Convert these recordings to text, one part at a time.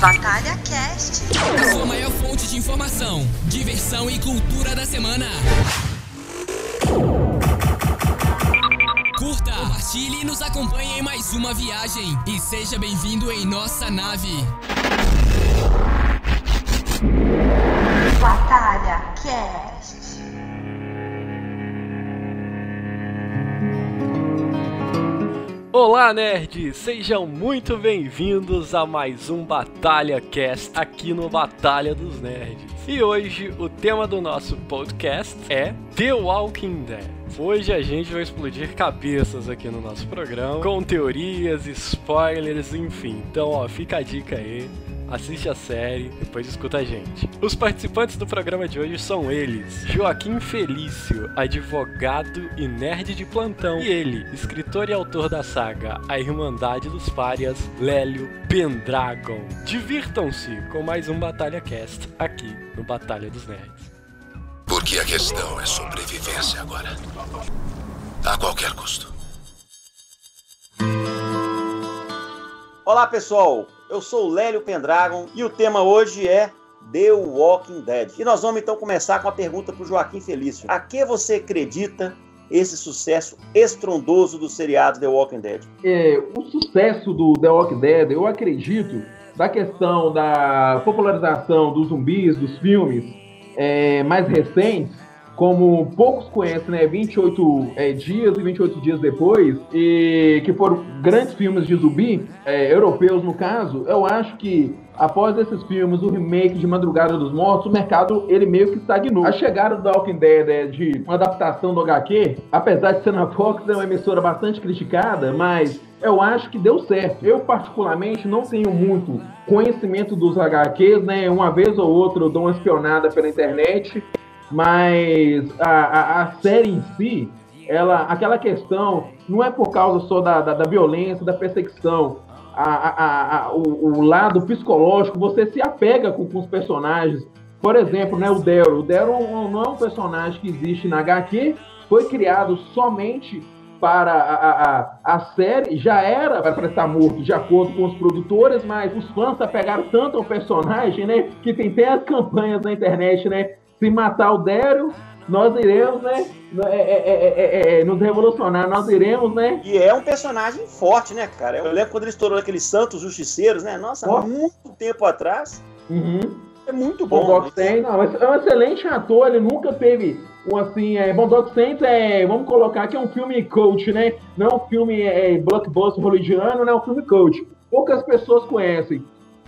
Batalha Cast. sua maior fonte de informação, diversão e cultura da semana. Curta, compartilhe e nos acompanhe em mais uma viagem. E seja bem-vindo em nossa nave. Olá, nerds! Sejam muito bem-vindos a mais um Batalha Cast aqui no Batalha dos Nerds. E hoje o tema do nosso podcast é The Walking Dead. Hoje a gente vai explodir cabeças aqui no nosso programa, com teorias, spoilers, enfim. Então, ó, fica a dica aí. Assiste a série, depois escuta a gente. Os participantes do programa de hoje são eles: Joaquim Felício, advogado e nerd de plantão, e ele, escritor e autor da saga A Irmandade dos Párias, Lélio Pendragon. Divirtam-se com mais um Batalha Cast aqui no Batalha dos Nerds. Porque a questão é sobrevivência agora. A qualquer custo. Olá pessoal, eu sou o Lélio Pendragon e o tema hoje é The Walking Dead. E nós vamos então começar com a pergunta para o Joaquim Felício: A que você acredita esse sucesso estrondoso do seriado The Walking Dead? é, o sucesso do The Walking Dead, eu acredito, da questão da popularização dos zumbis, dos filmes é, mais recentes, como poucos conhecem, né, 28 é, dias e 28 dias depois, e que foram grandes filmes de zumbi, é, europeus no caso, eu acho que após esses filmes, o remake de Madrugada dos Mortos, o mercado ele meio que estagnou. A chegada do Walking Dead é de uma adaptação do HQ, apesar de ser na Fox, é uma emissora bastante criticada, mas eu acho que deu certo. Eu, particularmente, não tenho muito conhecimento dos HQs, né? Uma vez ou outra eu dou uma espionada pela internet, mas a, a, a série em si, ela, aquela questão, não é por causa só da, da, da violência, da perseguição, a, o, o lado psicológico, você se apega com, com os personagens. Por exemplo, né, o Daryl. O Daryl não é um personagem que existe na HQ, foi criado somente para a, a, a, a série, já era para estar morto de acordo com os produtores, mas os fãs se apegaram tanto ao personagem, né, que tem até as campanhas na internet, né, se matar o Daryl, nós iremos, né, é, é, é, é, é, nos revolucionar, nós iremos, né, E é um personagem forte, né, cara? Eu lembro quando ele estourou aqueles Santos Justiceiros, né? Nossa, há muito tempo atrás. uhum. É muito bom. Bodock Saints, não, é um excelente ator, ele nunca teve um assim, é, Bodock Saints é, vamos colocar que é um filme coach, né? Não é um filme é, blockbuster hollywoodiano, né? É um filme coach. Poucas pessoas conhecem.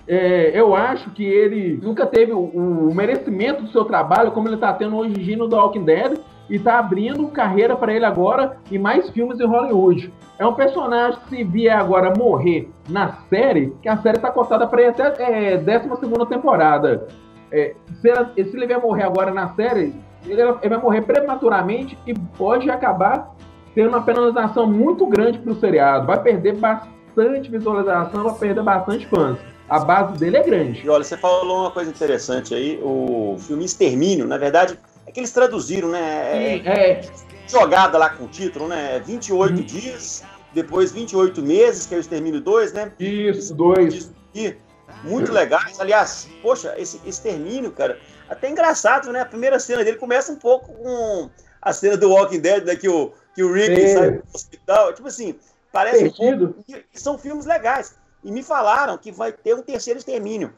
É, eu acho que ele nunca teve o, o merecimento do seu trabalho, como ele está tendo hoje no The Walking Dead, e está abrindo carreira para ele agora em mais filmes em Hollywood. É um personagem que se vier agora morrer na série, que a série está cotada para ir até é, 12 temporada. É, se, ela- se ele vier morrer agora na série, ele, ele vai morrer prematuramente e pode acabar tendo uma penalização muito grande para o seriado. Vai perder bastante visualização, vai perder bastante fãs. A base dele é grande. E olha, você falou uma coisa interessante aí, o filme Extermínio, na verdade, é que eles traduziram, né? É, É, jogada lá com o título, né? 28 Uhum. dias, depois 28 meses, que é o Extermínio 2, né? isso, dois. Isso aqui, muito legais. Aliás, poxa, esse extermínio, cara, até engraçado, né? A primeira cena dele começa um pouco com a cena do Walking Dead, né? Que o, que o Rick É. sai do hospital. Tipo assim, parece Perdido. são filmes legais. E me falaram que vai ter um terceiro extermínio,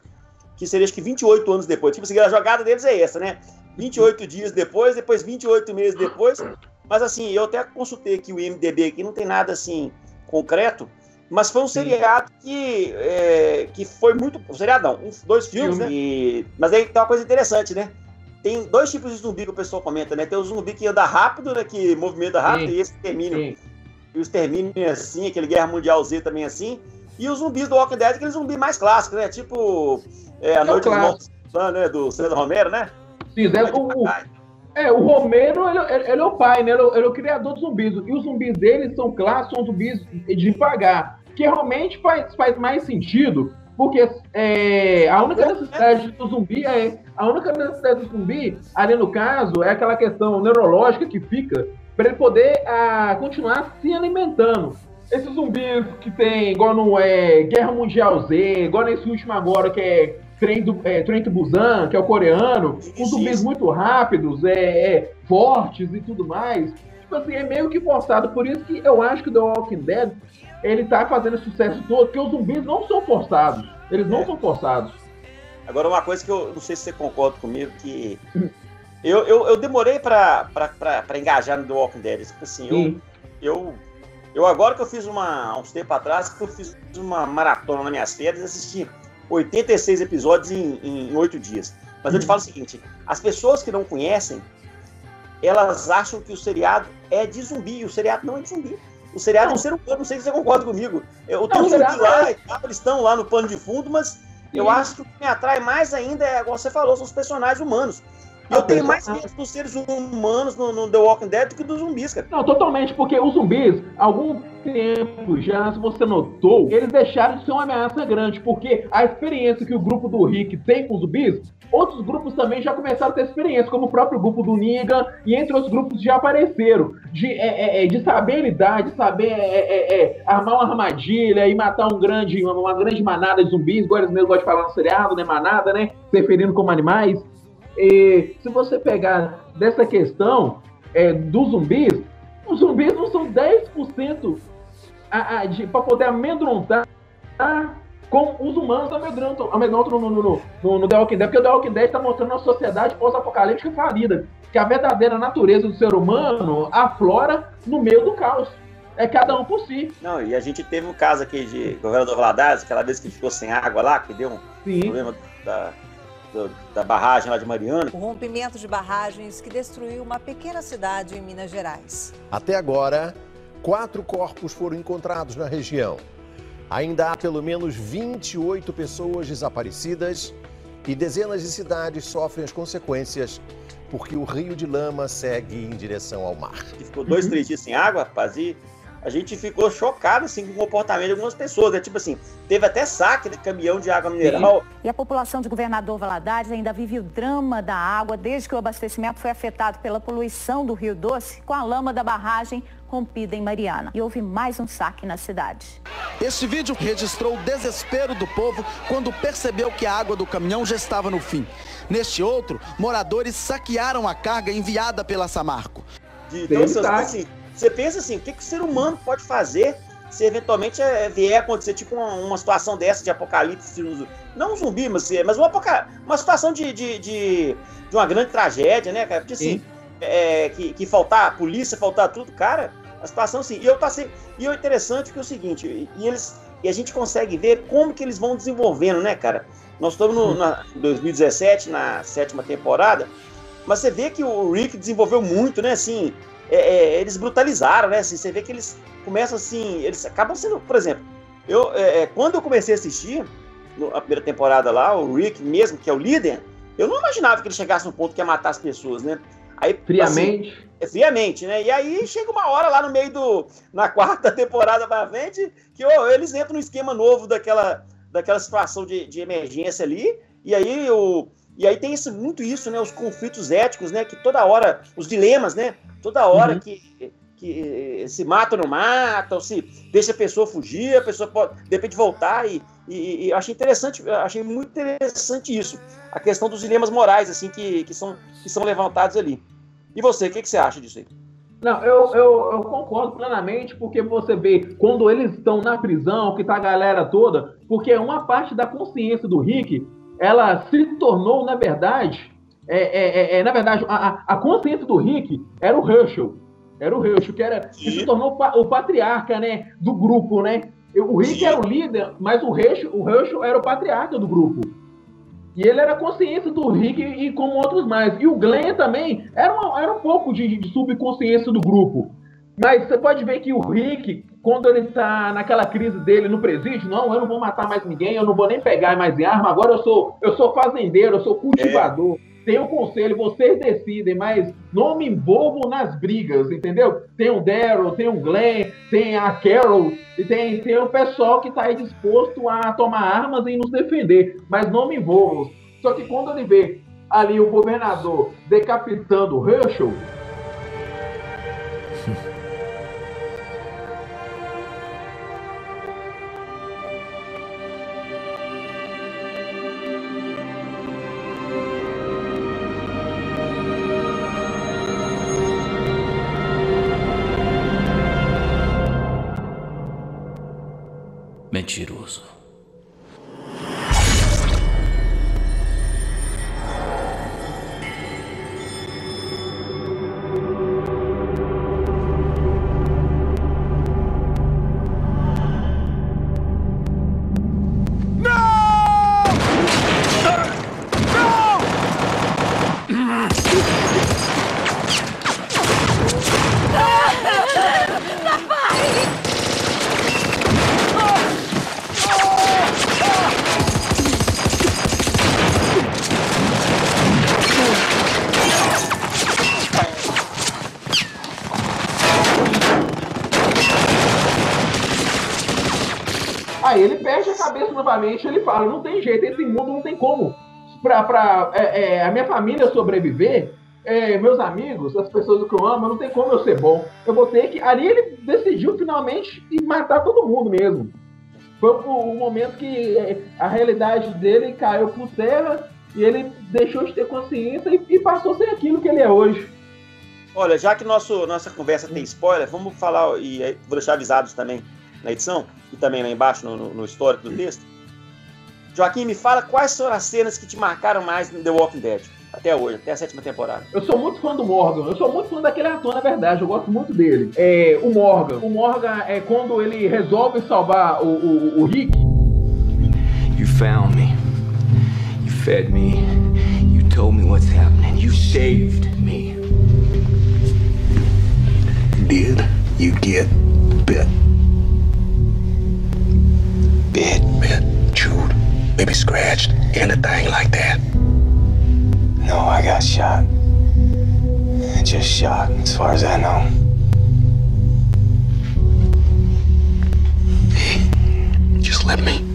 que seria acho que 28 anos depois. Tipo assim, a jogada deles é essa, né? 28 dias depois, depois 28 meses depois. Mas assim, eu até consultei aqui o IMDB aqui, não tem nada assim concreto. Mas foi um seriado que, é, que foi muito. Um seriado não, uns dois filmes, Filme. né? E- mas aí tem uma coisa interessante, né? Tem dois tipos de zumbi que o pessoal comenta, né? Tem o zumbi que anda rápido, né? Que movimenta rápido, Sim. e esse extermínio. Sim. E o extermínio é assim, aquele Guerra Mundial Z também é assim. E os zumbis do Walking Dead, aquele zumbi mais clássico, né? Tipo é, A o Noite. Mortos, lá, né? Do César Romero, né? Sim, é, o, é, o Romero, ele, ele- é o pai, né? Ele, é o- ele é o criador dos zumbis. E os zumbis dele são clássicos, são zumbis devagar. Que realmente faz, faz mais sentido Porque é, a única necessidade do zumbi é. A única necessidade do zumbi, ali no caso, é aquela questão neurológica que fica para ele poder a, continuar se alimentando. Esses zumbis que tem, igual no é, Guerra Mundial Z, igual nesse último agora, que é Trem, do, é, Trem Busan, que é o coreano, com zumbis muito rápidos, é, é, fortes e tudo mais. Tipo assim, é meio que forçado. Por isso que eu acho que o The Walking Dead ele tá fazendo sucesso todo, porque os zumbis não são forçados. Eles não é. são forçados. Agora, uma coisa que eu não sei se você concorda comigo, que eu, eu, eu demorei para engajar no The Walking Dead. Tipo assim, eu, eu, eu agora que eu fiz uma, uns tempo atrás, que eu fiz uma maratona nas minhas férias, assisti 86 episódios em oito dias. Mas eu te uhum. falo o seguinte, as pessoas que não conhecem, elas acham que o seriado é de zumbi, e o seriado não é de zumbi. O seriado é um ser humano, não sei se você concorda comigo. Eu tenho um zumbi lá, é... eles estão lá no pano de fundo, mas eu acho que o que me atrai mais ainda é, como você falou, são os personagens humanos. Eu tenho mais medo dos seres humanos no, no, The Walking Dead do que dos zumbis, cara. Não, totalmente, porque os zumbis, algum tempo já, se você notou, eles deixaram de ser uma ameaça grande, porque a experiência que o grupo do Rick tem com os zumbis, outros grupos também já começaram a ter experiência, como o próprio grupo do Negan, e entre outros grupos já apareceram, de, é, é, é de saber lidar, de saber é, é, é, armar uma armadilha e matar um grande, uma, uma grande manada de zumbis, igual eles mesmos gostam de falar no seriado, né, manada, né, se referindo como animais. E se você pegar dessa questão é, dos zumbis, os zumbis não são 10% para poder amedrontar como os humanos amedrontam, amedrontam no, no, no, no, no The Walking Dead, porque o The Walking Dead está mostrando uma sociedade pós-apocalíptica falida, que a verdadeira natureza do ser humano aflora no meio do caos. É cada um por si. Não, e a gente teve um caso aqui de governador Valadares, aquela vez que ficou sem água lá, que deu um Sim. problema da, do, da barragem lá de Mariana. O rompimento de barragens que destruiu uma pequena cidade em Minas Gerais. Até agora, quatro corpos foram encontrados na região. Ainda há pelo menos 28 pessoas desaparecidas e dezenas de cidades sofrem as consequências porque o rio de lama segue em direção ao mar. Ficou dois, três dias sem água, fazia a gente ficou chocado assim, com o comportamento de algumas pessoas. Né? Tipo assim, teve até saque de caminhão de água mineral. E a população de Governador Valadares ainda vive o drama da água desde que o abastecimento foi afetado pela poluição do Rio Doce com a lama da barragem rompida em Mariana. E houve mais um saque na cidade. Este vídeo registrou o desespero do povo quando percebeu que a água do caminhão já estava no fim. Neste outro, moradores saquearam a carga enviada pela Samarco. De, então, assim, você pensa assim, o que, que o ser humano pode fazer se eventualmente é, vier acontecer tipo uma, uma, situação dessa de apocalipse, não um zumbi, mas, mas uma, uma situação de, de, de, de, uma grande tragédia, né, cara? Porque assim, é, que, que faltar a polícia, faltar tudo, cara, a situação assim. E eu assim, e o interessante é que é o seguinte, e eles e a gente consegue ver como que eles vão desenvolvendo, né, cara? Nós estamos no, na 2017, na sétima temporada, mas você vê que o Rick desenvolveu muito, né, assim, é, é, eles brutalizaram, né? Assim, você vê que eles começam assim, eles acabam sendo, por exemplo, eu é, é quando eu comecei a assistir a primeira temporada lá, o Rick mesmo, que é o líder, eu não imaginava que ele chegasse no ponto que ia matar as pessoas, né? Aí, friamente. Assim, é, friamente, né? E aí chega uma hora lá no meio do. na quarta temporada pra frente, que oh, eles entram no esquema novo daquela, daquela situação de, de emergência ali, e aí o. E aí tem isso, muito isso, né? Os conflitos éticos, né? Que toda hora, os dilemas, né? Toda hora uhum. que, que se mata ou não mata, ou se deixa a pessoa fugir, a pessoa pode, de repente, voltar. E, e, e achei interessante, achei muito interessante isso. A questão dos dilemas morais, assim, que, que, são, que são levantados ali. E você, o que, que você acha disso aí? Não, eu, eu, eu, concordo plenamente, porque você vê quando eles estão na prisão, que tá a galera toda, porque uma parte da consciência do Rick, ela se tornou, na verdade, é, é, é, é, na verdade, a, a consciência do Rick era o Herschel. Era o Herschel, que, era, que se tornou o patriarca né, do grupo, né? O Rick Sim. era o líder, mas o Herschel, o Herschel era o patriarca do grupo. E ele era a consciência do Rick e como outros mais. E o Glenn também era, uma, era um pouco de, de subconsciência do grupo. Mas você pode ver que o Rick, quando ele está naquela crise dele no presídio, não, eu não vou matar mais ninguém, eu não vou nem pegar mais em arma, agora eu sou, eu sou fazendeiro, eu sou cultivador. É. tem conselho, vocês decidem, mas não me envolvam nas brigas, entendeu? Tem o Daryl, tem o Glenn, tem a Carol, e tem, tem o pessoal que está aí disposto a tomar armas e nos defender, mas não me envolvam. Só que quando ele vê ali o governador decapitando o Herschel, novamente, ele fala, não tem jeito, esse mundo não tem como. Pra, pra é, é, a minha família sobreviver, é, meus amigos, as pessoas que eu amo, não tem como eu ser bom. Eu vou ter que. Ali ele decidiu finalmente matar todo mundo mesmo. Foi o, o momento que é, a realidade dele caiu por terra e ele deixou de ter consciência e, e passou a ser aquilo que ele é hoje. Olha, já que nosso, nossa conversa tem spoiler, vamos falar, e vou deixar avisados também na edição, e também lá embaixo no, no, no histórico do texto. Joaquim, me fala quais são as cenas que te marcaram mais no The Walking Dead, até hoje, até a sétima temporada. Eu sou muito fã do Morgan, eu sou muito fã daquele ator, na verdade, eu gosto muito dele. É, o Morgan. O Morgan é quando ele resolve salvar o, o, o Rick. You found me. You fed me. You told me what's happening. You saved me. Did you get bit? Bit, bit, maybe scratched, anything like that. No, I got shot. Just shot, as far as I know. Just let me.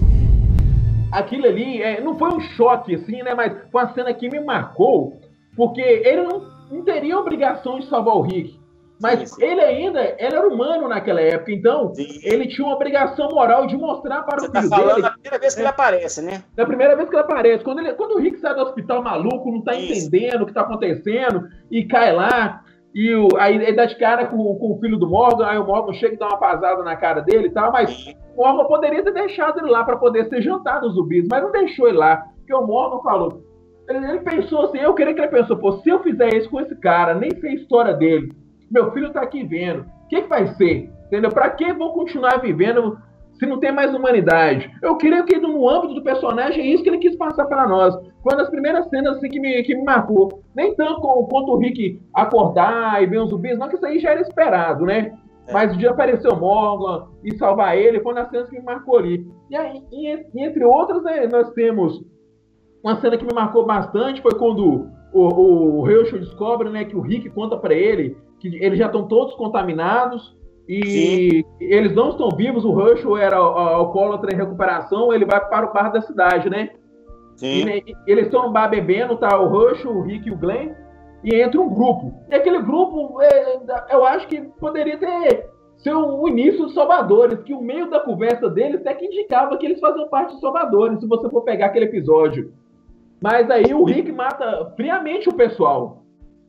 Aquilo ali é, não foi um choque, assim, né? Mas foi uma cena que me marcou, porque ele não, não teria obrigação de salvar o Rick. Mas sim, sim. ele ainda ele era humano naquela época, então sim. ele tinha uma obrigação moral de mostrar para Você o tá filho falando dele. na primeira vez que ele aparece, né? Na primeira vez que ele aparece, quando, ele, quando o Rick sai do hospital maluco, não tá Isso. entendendo o que tá acontecendo, e cai lá, e o, aí ele dá de cara com, com o filho do Morgan, aí o Morgan chega e dá uma pasada na cara dele e tal, mas o Morgan poderia ter deixado ele lá para poder ser jantado os zumbis, mas não deixou ele lá, porque o Morgan falou. Ele, ele pensou assim, eu queria que ele pensou, pô, se eu fizer isso com esse cara, nem sei a história dele, meu filho tá aqui vendo, o que, que vai ser? Entendeu? Pra que vou continuar vivendo se não tem mais humanidade? Eu queria que no âmbito do personagem é isso que ele quis passar para nós. Foi uma das primeiras cenas assim, que, me, que me marcou. Nem tanto com, quanto o Rick acordar e ver os zumbis, não, que isso aí já era esperado, né? É. Mas de aparecer o Morgan e salvar ele foi uma das cenas que me marcou ali. E aí, e, e entre outras, né, nós temos uma cena que me marcou bastante, foi quando o, o, o Herschel descobre né, que o Rick conta para ele que eles já estão todos contaminados e eles não estão vivos. O Herschel era alcoólatra em recuperação, ele vai para o bar da cidade, né? Sim. E, eles estão no bar bebendo, tá o Herschel, o Rick e o Glenn, e entra um grupo. E aquele grupo, é, eu acho que poderia ter ser o início dos Salvadores, que o meio da conversa deles até que indicava que eles faziam parte dos Salvadores, se você for pegar aquele episódio. Mas aí o Rick mata friamente o pessoal.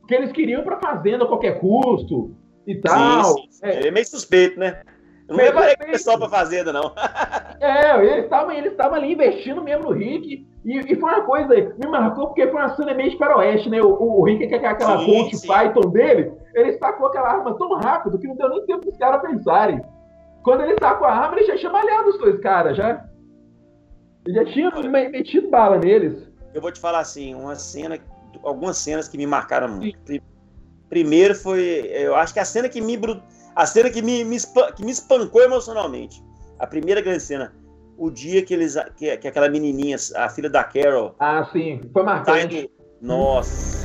Porque eles queriam para fazenda a qualquer custo e tal. Sim, sim, sim. É, Ele é meio suspeito, né? Eu não reparei com o pessoal pra fazenda, não. é, eles estavam eles ali investindo mesmo no Rick. E, e foi uma coisa, me marcou porque foi uma cena meio de faroeste, né? O, o, o Rick, que é aquela sim. Python dele, ele sacou aquela arma tão rápido que não deu nem tempo dos caras pensarem. Quando ele sacou a arma, ele já tinha malhado os dois caras, já. Ele já tinha me- metido bala neles. Eu vou te falar assim, uma cena, algumas cenas que me marcaram muito. Pri- Primeiro foi, eu acho que a cena que me a cena que me, me, que me espancou emocionalmente. A primeira grande cena, o dia que eles que, que aquela menininha, a filha da Carol, Ah, sim, foi tá marcante. indo, Nossa.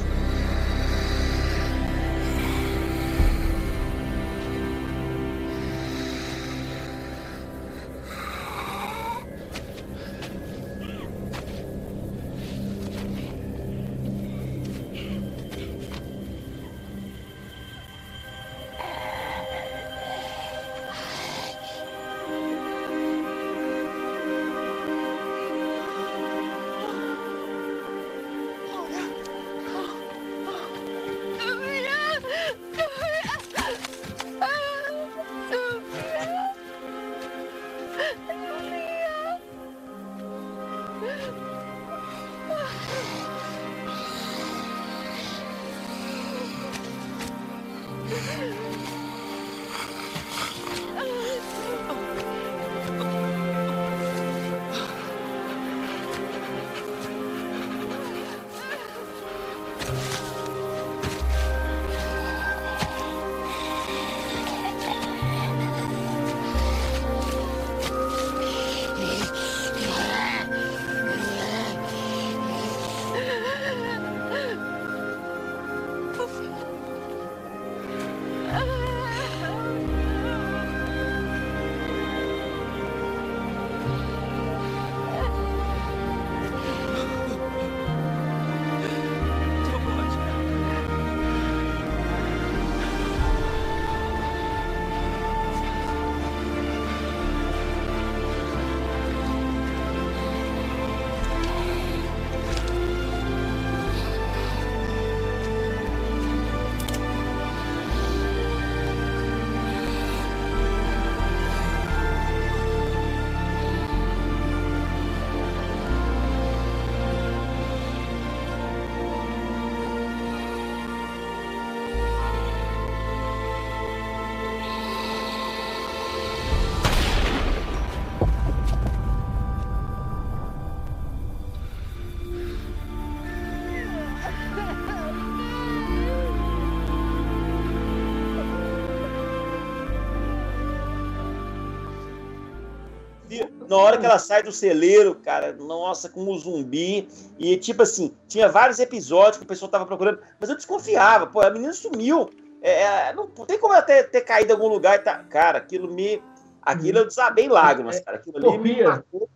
Na hora que ela sai do celeiro, cara, nossa, com o zumbi. E tipo assim, tinha vários episódios que o pessoal tava procurando, mas eu desconfiava, pô, a menina sumiu. É, é não, tem como ela ter, ter caído em algum lugar e tá. Cara, aquilo me. Aquilo eu desabei em lágrimas, cara. Aquilo ali me marcou.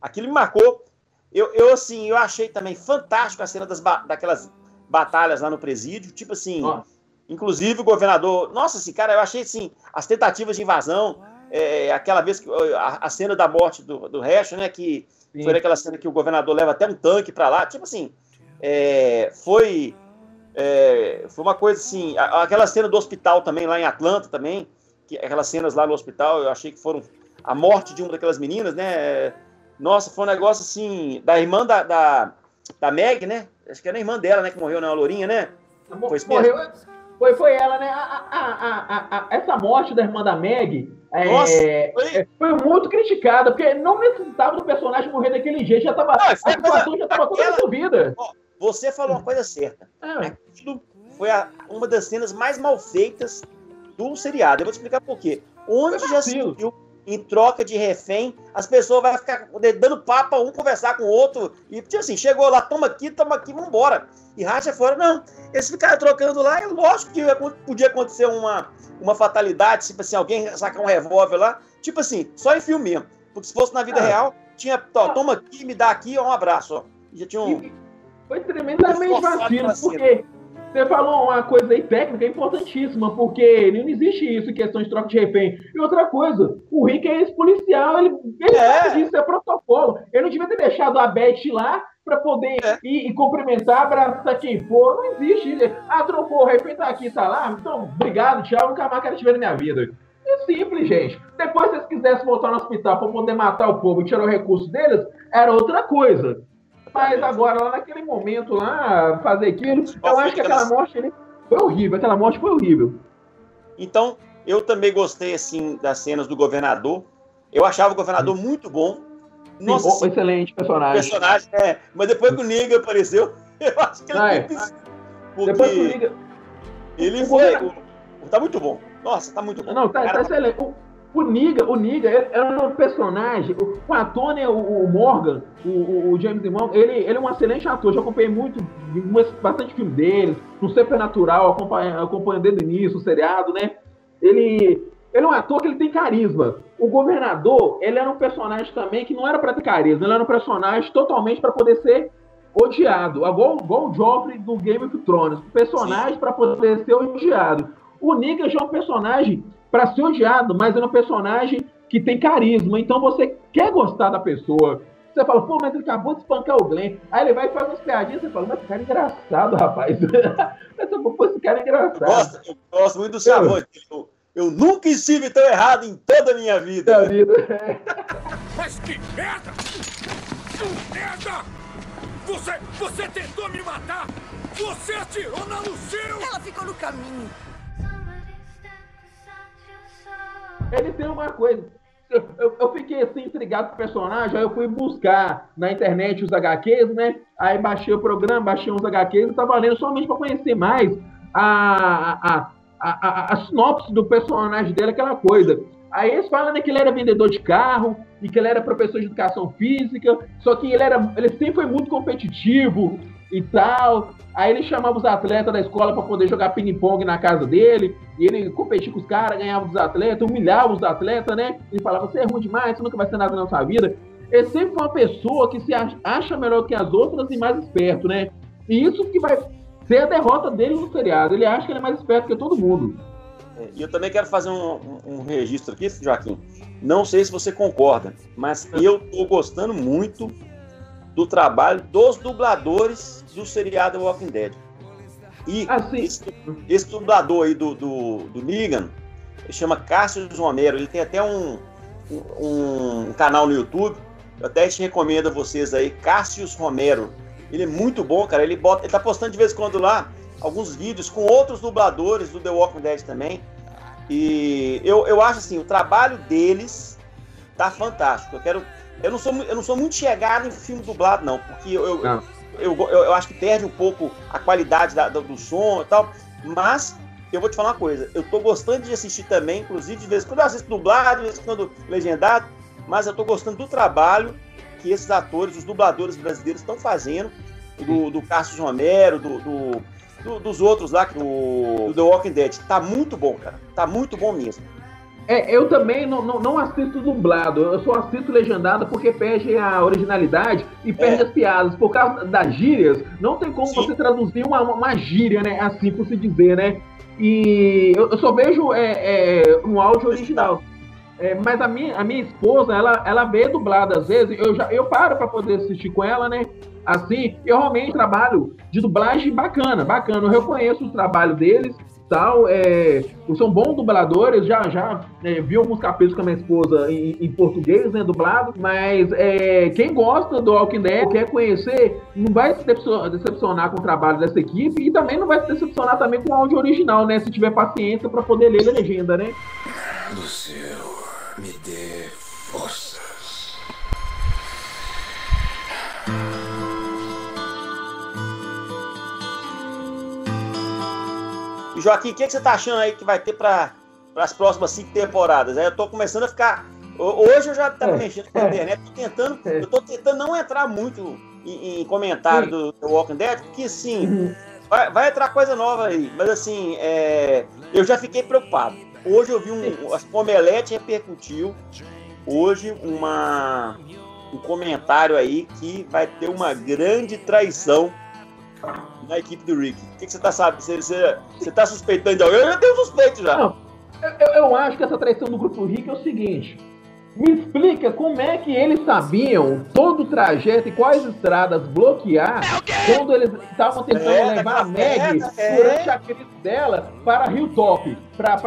Aquilo me marcou. Eu, eu, assim, eu achei também fantástico a cena das, daquelas batalhas lá no presídio. Tipo assim, inclusive o governador. Nossa, assim, cara, eu achei assim, as tentativas de invasão é, aquela vez que a, a, cena da morte do, do Resto, né? Que Sim. foi aquela cena que o governador leva até um tanque para lá. Tipo assim, é, foi é, foi uma coisa assim. Aquela cena do hospital também lá em Atlanta também, que aquelas cenas lá no hospital, eu achei que foram a morte de uma daquelas meninas, né? Nossa, foi um negócio assim da irmã da, da, da Meg, né? Acho que era a irmã dela, né? Que morreu, né? A Lourinha, né? Foi morreu, foi, foi ela, né? A, a, a, essa morte da irmã da Meg Nossa, foi... É, foi... muito criticada, porque não necessitava do personagem morrer daquele jeito, já tava, não, a situação já estava toda resolvida. Você falou uma coisa certa. É. Aquilo foi a, uma das cenas mais mal feitas do seriado. Eu vou te explicar por quê. Onde já se viu em troca de refém, as pessoas vão ficar dando papo um conversar com o outro. E, tipo assim, chegou lá, toma aqui, toma aqui, vambora. E racha fora. Não, eles ficaram trocando lá, é lógico que podia acontecer uma, uma fatalidade, tipo assim, alguém sacar um revólver lá. Tipo assim, só em filme mesmo. Porque se fosse na vida ah. real, tinha, ó, toma aqui, me dá aqui, ó, um abraço, ó. Já tinha um. Foi tremendamente vacilo, porque você falou uma coisa aí técnica importantíssima, porque não existe isso, questão de troca de refém. E outra coisa, o Rick é ex-policial, ele, ele é. sabe disso, é protocolo. Ele não devia ter deixado a Beth lá para poder é. ir, ir, cumprimentar, abraçar quem for. Não existe. Ah, trocou, o refém tá aqui, tá lá. Então, obrigado, tchau, nunca mais quero te ver na minha vida. É simples, gente. Depois, se eles quisessem voltar no hospital para poder matar o povo e tirar o recurso deles, era outra coisa. Mas agora, lá naquele momento lá, fazer aquilo, eu acho que aquela morte ali foi horrível. Aquela morte foi horrível. Então, eu também gostei, assim, das cenas do governador. Eu achava o governador muito bom. Nossa, Sim, excelente personagem. Personagem, é. Mas depois que o Niga apareceu, eu acho que ele é. Porque depois que o Niga... Ele foi... Tá muito bom. Nossa, tá muito bom. Não, tá, tá excelente. O, O Niga, o Niga era um personagem. O, ator, né, o, Morgan, o, o, James Dimon, ele, ele é um excelente ator. Já acompanhei muito, bastante filme dele, no Supernatural, acompanhando acompanho desde o início, o seriado, né? Ele, ele é um ator que ele tem carisma. O governador, ele era um personagem também que não era para ter carisma, ele era um personagem totalmente para poder ser odiado. Igual, igual o Joffrey do Game of Thrones. Personagem para poder ser odiado. O Niga já é um personagem para ser odiado, mas é um personagem que tem carisma. Então você quer gostar da pessoa. Você fala, pô, mas ele acabou de espancar o Glenn. Aí ele vai e faz umas piadinhas. Você fala, mas esse cara é engraçado, rapaz. pô, esse cara é engraçado. Eu gosto, eu gosto muito do seu avô. Eu, eu nunca estive tão errado em toda a minha vida. Minha vida. Mas que merda! Merda! Você, você tentou me matar! Você atirou na Lucille! Ela ficou no caminho. Ele tem uma coisa. Eu, eu, fiquei assim intrigado com o personagem, aí eu fui buscar na internet os HQs, né? Aí baixei o programa, baixei uns HQs e tava lendo somente para conhecer mais a, a, a, a, a sinopse do personagem dele, aquela coisa. Aí eles falam né, que ele era vendedor de carro e que ele era professor de educação física, só que ele, era, ele sempre foi muito competitivo e tal. Aí ele chamava os atletas da escola para poder jogar ping-pong na casa dele, e ele competia com os caras, ganhava dos atletas, humilhava os atletas, né? Ele falava: Você é ruim demais, você nunca vai ser nada na sua vida. Ele sempre foi uma pessoa que se acha melhor que as outras e mais esperto, né? E isso que vai ser a derrota dele no seriado. Ele acha que ele é mais esperto que todo mundo. É, e eu também quero fazer um, um, um, registro aqui, Joaquim. Não sei se você concorda, mas eu tô gostando muito do trabalho dos dubladores do seriado Walking Dead. E ah, esse, esse, dublador aí do, do, do Negan, ele chama Cássio Romero, ele tem até um, um, um, canal no YouTube, eu até te recomendo a vocês aí, Cássio Romero. Ele é muito bom, cara, ele, bota, ele tá postando de vez em quando lá alguns vídeos com outros dubladores do The Walking Dead também. E eu, eu acho assim, o trabalho deles tá fantástico. Eu quero. Eu não sou, eu não sou muito chegado em filme dublado, não, porque eu, eu, eu, eu, eu, acho que perde um pouco a qualidade da, do, do som e tal. Mas eu vou te falar uma coisa, eu tô gostando de assistir também, inclusive de vez em quando eu assisto dublado, de vez em quando legendado, mas eu tô gostando do trabalho que esses atores, os dubladores brasileiros estão fazendo, do, do Cássio Romero, do, do do, dos outros lá, do, do The Walking Dead. Tá muito bom, cara. Tá muito bom mesmo. É, eu também não, não, não, assisto dublado, eu só assisto legendado porque perde a originalidade e perde é. as piadas. Por causa das gírias, não tem como Sim. você traduzir uma, uma gíria, né? Assim por se dizer, né? E eu, eu só vejo é, é, um áudio original. É, mas a minha, a minha esposa, ela, ela vê dublado às vezes, eu, já, eu paro para poder assistir com ela, né? Assim, eu realmente trabalho de dublagem bacana, bacana. Eu reconheço o trabalho deles, tal. É, são bons dubladores, já, já é, vi alguns capítulos com a minha esposa em, em português, né, dublado. Mas é, quem gosta do Walking Dead, quer conhecer, não vai se decepcionar com o trabalho dessa equipe e também não vai se decepcionar também com o áudio original, né? Se tiver paciência para poder ler a legenda, né? Do céu me Joaquim, o que, que, você tá achando aí que vai ter para as próximas cinco temporadas? Aí eu tô começando a ficar. Hoje eu já tava é, mexendo com a internet, tô tentando, é. eu tô tentando não entrar muito em, em comentário do, do Walking Dead, porque assim, uhum. vai, vai, entrar coisa nova aí, mas assim, é, eu já fiquei preocupado. Hoje eu vi um. A Pomelete repercutiu hoje uma, um comentário aí que vai ter uma grande traição na equipe do Rick. O que, que você tá sabendo? Você, você, você tá suspeitando de alguém? Eu já tenho suspeito já. Não, eu, eu acho que essa traição do grupo Rick é o seguinte. Me explica como é que eles sabiam todo o trajeto e quais estradas bloquear é quando eles estavam tentando é, levar a Meg é. durante a crise dela para Hilltop, para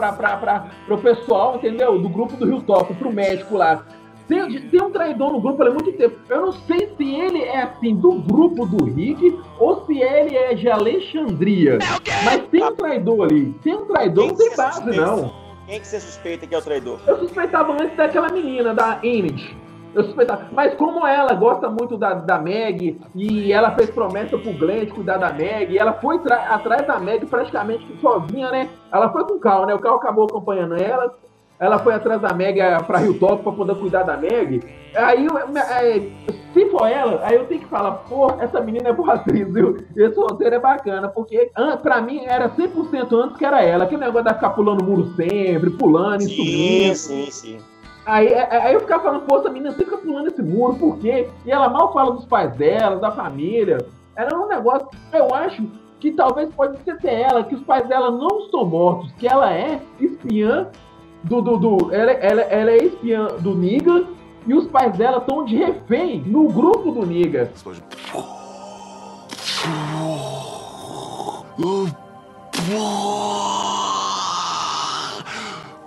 o pessoal, entendeu? Do grupo do Hilltop, para o médico lá. Tem, tem, um traidor no grupo há muito tempo. Eu não sei se ele é assim do grupo do Rick ou se ele é de Alexandria. É Mas tem um traidor ali. Tem um traidor, não tem base, não. Quem que você suspeita que é o traidor? Eu suspeitava antes daquela menina, da Enid. Eu suspeitava. Mas como ela gosta muito da, da Meg e ela fez promessa pro Glenn de cuidar da Meg, ela foi atrás da Meg praticamente sozinha, né? Ela foi com o Cal, né? O Cal acabou acompanhando ela. Ela foi atrás da Meg pra Rio Top pra poder cuidar da Meg. Aí, é, se for ela, aí eu tenho que falar, pô, essa menina é boa atriz, viu? Esse roteiro é bacana, porque pra mim era 100% antes que era ela. Aquele negócio de ficar pulando muro sempre, pulando e subindo. Sim, sim, sim. Aí, é, é, aí eu ficava falando, pô, essa menina fica pulando esse muro, por quê? E ela mal fala dos pais dela, da família. Era um negócio, eu acho que talvez pode ser ela, que os pais dela não são mortos, que ela é espiã do. do, do ela, ela, ela é espiã do Niga e os pais dela estão de refém no grupo do Niga.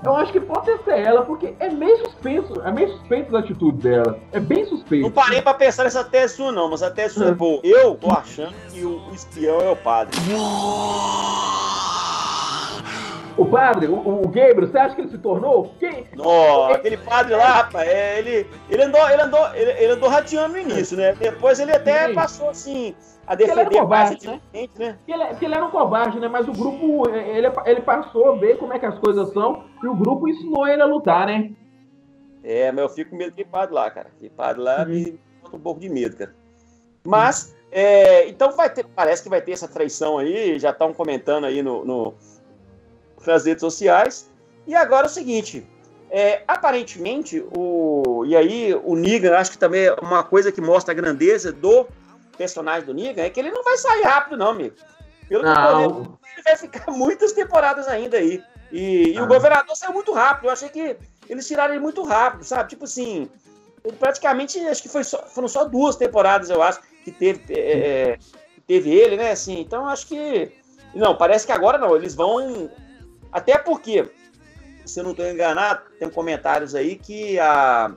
Eu acho que pode ser ela, porque é meio suspenso, é meio suspeito a atitude dela. É bem suspeito. Não parei pra pensar nessa tese sua, não, mas a tese sua é boa. Eu tô achando que o espião é o padre. O padre, o, o Gabriel, você acha que ele se tornou? Quem? Não, aquele padre lá, rapaz, é, ele, ele andou, ele andou, ele, ele andou rateando no início, né? Depois ele até Sim. passou assim, a defender ele era covarde, né? né? Que ele, que ele era um covarde, né? Mas o grupo, ele, ele passou a ver como é que as coisas são e o grupo ensinou ele a lutar, né? É, mas eu fico com medo de padre lá, cara. Que padre lá uhum. me bota um pouco de medo, cara. Mas, é, então vai ter, parece que vai ter essa traição aí, já estão comentando aí no, no nas redes sociais. E agora é o seguinte, é, aparentemente, o, e aí o Negan, acho que também é uma coisa que mostra a grandeza do personagem do Negan, é que ele não vai sair rápido, não, amigo. Pelo que eu ele vai ficar muitas temporadas ainda aí. E, e o governador saiu muito rápido. Eu achei que eles tiraram ele muito rápido, sabe? Tipo assim, praticamente, acho que foi só, foram só duas temporadas, eu acho, que teve, é, é teve ele, né? Assim, então acho que. Não, parece que agora não, eles vão até porque, se eu não estou enganado, tem comentários aí que a,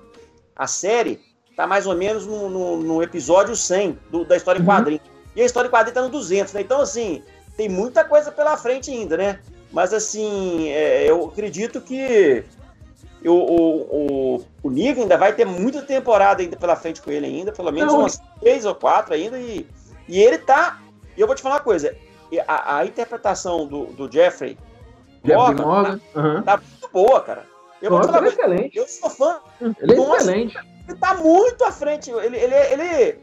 a série tá mais ou menos no, no, no episódio 100 do, da história em uhum. quadrinho. Uhum. E a história em quadrinho tá no 200, né? Então, assim, tem muita coisa pela frente ainda, né? Mas, assim, é, eu acredito que o, o, o, o Niga ainda vai ter muita temporada ainda pela frente com ele ainda, pelo menos não. umas três ou quatro ainda, e, e ele tá... E eu vou te falar uma coisa, a, a interpretação do, do Jeffrey Morgan, Morgan. Tá, uhum. tá muito boa, cara. Eu Nossa, ele é excelente. Eu sou fã. Ele é Nossa, excelente. Ele tá muito à frente. Ele, ele, ele,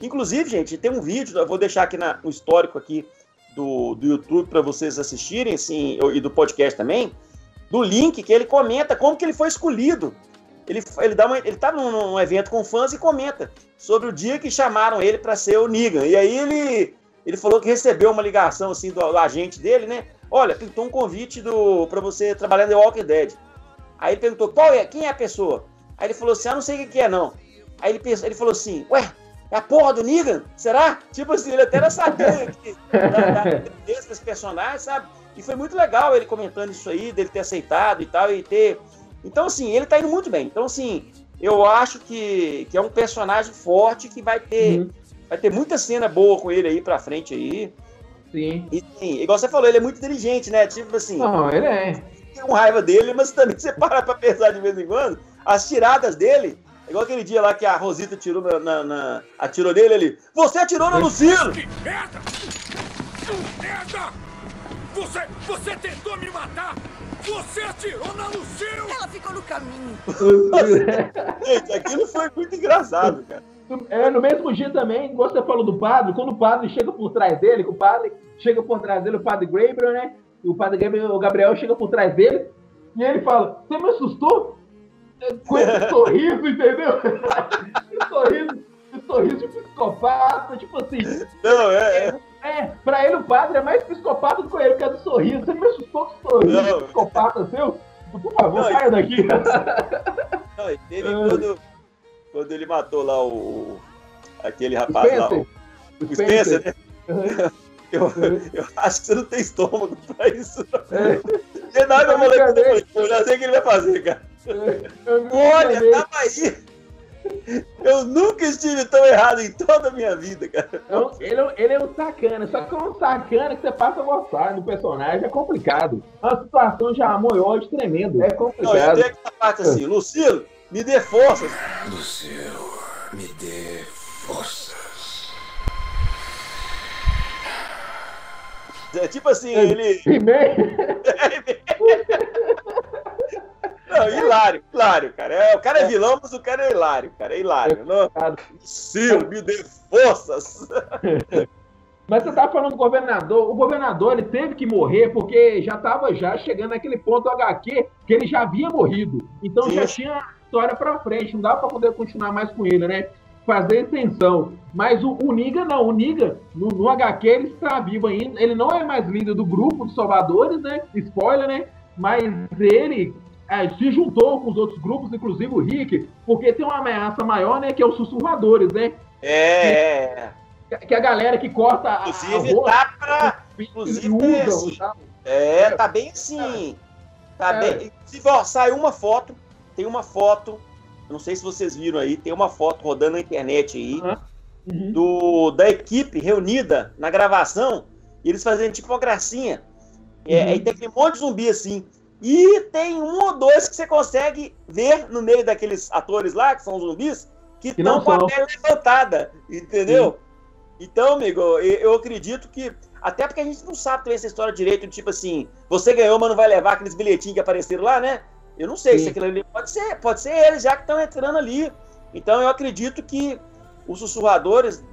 Inclusive, gente, tem um vídeo, eu vou deixar aqui na, no histórico aqui do, do YouTube para vocês assistirem, assim, e do podcast também, do link que ele comenta como que ele foi escolhido. Ele, ele, dá uma, ele tá num, num evento com fãs e comenta sobre o dia que chamaram ele para ser o Negan. E aí ele, ele falou que recebeu uma ligação assim do, do agente dele, né? Olha, pintou um convite do para você trabalhar no The Walking Dead. Aí ele perguntou, qual é? Quem é a pessoa? Aí ele falou assim, ah, não sei o que é, não. Aí ele, pensou, ele falou assim, ué, é a porra do Negan? Será? Tipo assim, ele até não sabia que, da, da, desses personagens, sabe? E foi muito legal ele comentando isso aí, dele ter aceitado e tal, e ter... Então, assim, ele tá indo muito bem. Então, assim, eu acho que, que é um personagem forte que vai ter, uhum. vai ter muita cena boa com ele aí pra frente aí. Sim. E sim, igual você falou, ele é muito inteligente, né? Tipo assim. Não, ele é. Tem um raiva dele, mas também você para pra pensar de vez em quando, as tiradas dele. Igual aquele dia lá que a Rosita tirou na, na, na atirou nele ali. Você atirou no Lucilo! Que merda! Merda! Você, você tentou me matar! Você atirou na Lucille! Ela ficou no caminho. Gente, aquilo foi muito engraçado, cara. É, no mesmo dia também, você falou do padre, quando o padre chega por trás dele, que o padre chega por trás dele, o padre Gabriel, né? O padre Gabriel, o Gabriel chega por trás dele, e ele fala, você me assustou? Com esse sorriso, entendeu? esse sorriso, esse sorriso de psicopata, tipo assim. Não, é, é. É, pra ele o padre é mais psicopata do que ele, por causa do sorriso. Você me assustou com o sorriso não. psicopata seu? Por favor, não, saia daqui. Não, teve quando quando ele matou lá o. aquele rapaz Spencer. lá. O, o Spencer, né? Uhum. Eu, eu acho que você não tem estômago pra isso. É. nada, moleque, eu já sei o que ele vai fazer, cara. É. Olha, tava aí. Eu nunca estive tão errado em toda a minha vida, cara. Ele, ele é um sacana, só que é um sacana que você passa a gostar do personagem, é complicado. É uma situação de amor e ódio tremendo, é complicado. Não, tem aquela parte assim, Lucilo, me dê forças. Lucil, me dê forças. É tipo assim, é, ele. He-Man? Não, hilário, hilário, cara. É, o cara é vilão, mas o cara é hilário, cara. É hilário. Não, Ciro, me dê forças. Mas você tava falando do governador. O governador ele teve que morrer porque já estava já chegando naquele ponto HQ que ele já havia morrido. Então Sim. já tinha história para frente. Não dá para poder continuar mais com ele, né? Fazer extensão. Mas o, o Niga não. O Niga, no, no HQ, ele está vivo ainda. Ele não é mais líder do grupo dos salvadores, né? Spoiler, né? Mas ele é, se juntou com os outros grupos, inclusive o Rick, porque tem uma ameaça maior, né? Que é os sussurradores, né? É. Que, que a galera que corta inclusive, a, a tá pra, inclusive, usam, assim, É, tá bem assim. Tá é. bem. Inclusive, ó, saiu uma foto. Tem uma foto. Não sei se vocês viram aí. Tem uma foto rodando na internet aí. Uhum. Do, da equipe reunida na gravação. E eles fazendo tipo uma gracinha. É, uhum. Aí tem aquele monte de zumbi assim. E tem um ou dois que você consegue ver no meio daqueles atores lá, que são zumbis, que estão com a pele levantada, entendeu? Sim. Então, amigo, eu acredito que. Até porque a gente não sabe também essa história direito, tipo assim, você ganhou, mas não vai levar aqueles bilhetinhos que apareceram lá, né? Eu não sei Sim. se aquilo ali pode ser, pode ser eles já que estão entrando ali. Então eu acredito que os sussurradores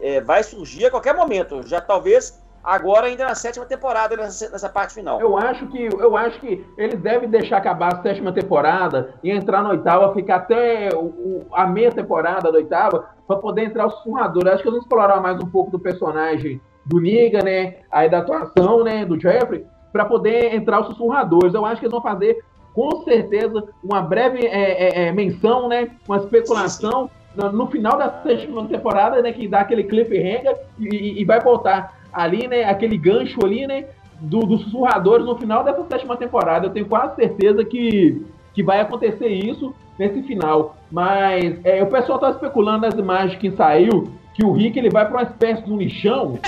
é, vai surgir a qualquer momento. Já talvez agora ainda na sétima temporada, nessa, nessa, parte final. Eu acho que eu acho que eles devem deixar acabar a sétima temporada e entrar na oitava, ficar até o, o, a meia temporada da oitava, para poder entrar o sussurrador. Acho que eles vão explorar mais um pouco do personagem do Niga, né? Aí da atuação, né? Do Jeffrey, para poder entrar os sussurradores. Eu acho que eles vão fazer com certeza uma breve é, é, é menção, né? Uma especulação. No, no final da sétima temporada, né, que dá aquele cliffhanger e, e vai voltar ali, né, aquele gancho ali, né, do, dos sussurradores no final dessa sétima temporada. Eu tenho quase certeza que, que vai acontecer isso nesse final. Mas é, o pessoal tá especulando nas imagens que saiu que o Rick ele vai para uma espécie de um lixão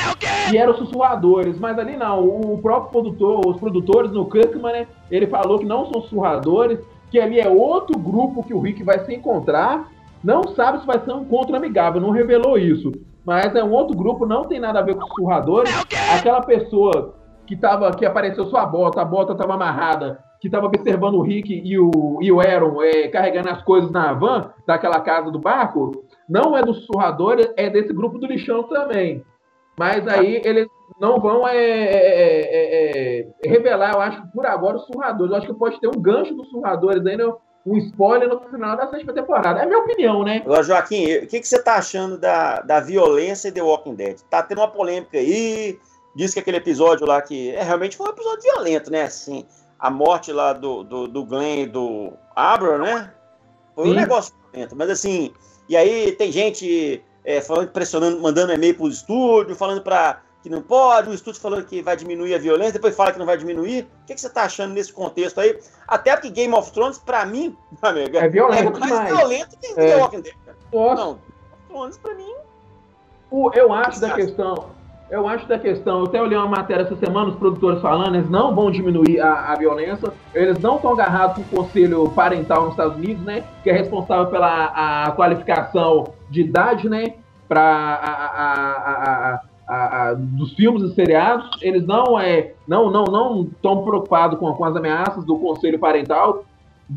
que eram sussurradores, mas ali não. O próprio produtor, os produtores no Kirkman, né, ele falou que não são sussurradores, que ali é outro grupo que o Rick vai se encontrar. Não sabe se vai ser um encontro amigável, não revelou isso mas é um outro grupo, não tem nada a ver com sussurradores. Aquela pessoa que tava, que apareceu sua bota, a bota estava amarrada, que estava observando o Rick e o, e o Aaron é, carregando as coisas na van daquela casa do barco, não é do sussurrador, é desse grupo do lixão também. Mas aí eles não vão é, é, é, é revelar, eu acho, por agora, os surradores. Eu acho que pode ter um gancho dos surradores aí, né? um spoiler no final da sétima temporada. É a minha opinião, né? Agora, Joaquim, o que, que você tá achando da, da violência em The Walking Dead? Tá tendo uma polêmica aí, diz que aquele episódio lá que é, realmente foi um episódio violento, né? Assim, a morte lá do, do, do Glenn e do Abra, né? Foi Sim. um negócio violento, mas assim, e aí tem gente é, falando, pressionando, mandando e-mail pro estúdio, falando para que não pode, o estúdio falando que vai diminuir a violência, depois fala que não vai diminuir. O que, que você está achando nesse contexto aí? Até porque Game of Thrones, para mim, amiga, é, violento é mais demais. violento que é. The Walking Dead. Não, Game of Thrones, para mim. O, eu acho da questão. Eu acho da questão, eu até olhei uma matéria essa semana, os produtores falando, eles não vão diminuir a, a violência, eles não estão agarrados com o conselho parental nos Estados Unidos, né? Que é responsável pela a qualificação de idade, né? Para a, a, a, dos filmes e seriados, eles não é não não não estão preocupados com, com as ameaças do conselho parental,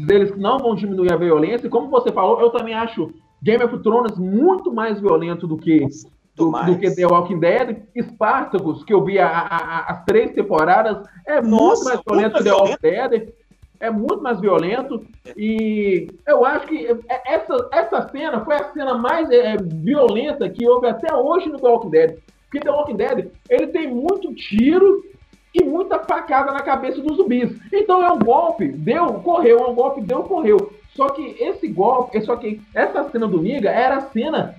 eles que não vão diminuir a violência. E como você falou, eu também acho Game of Thrones muito mais violento do que do, do, que The Walking Dead. Spartacus, que eu vi a, a, as três temporadas, é Nossa, muito mais violento que The Walking Dead. É muito mais violento. E eu acho que essa, essa cena foi a cena mais é, violenta que houve até hoje no The Walking Dead. Porque The Walking Dead, ele tem muito tiro e muita facada na cabeça dos zumbis. Então é um golpe, deu, correu, é um golpe, deu, correu. Só que esse golpe, só que essa cena do Niga era a cena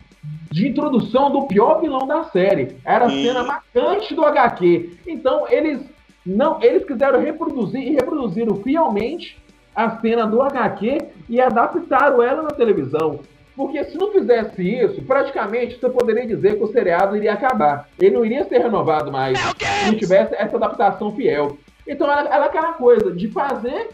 de introdução do pior vilão da série. Era a e... cena marcante do HQ. Então eles não, eles quiseram reproduzir e reproduziram fielmente a cena do HQ e adaptaram ela na televisão. Porque se não fizesse isso, praticamente você poderia dizer que o seriado iria acabar. Ele não iria ser renovado mais se não tivesse essa adaptação fiel. Então ela, ela é aquela coisa de fazer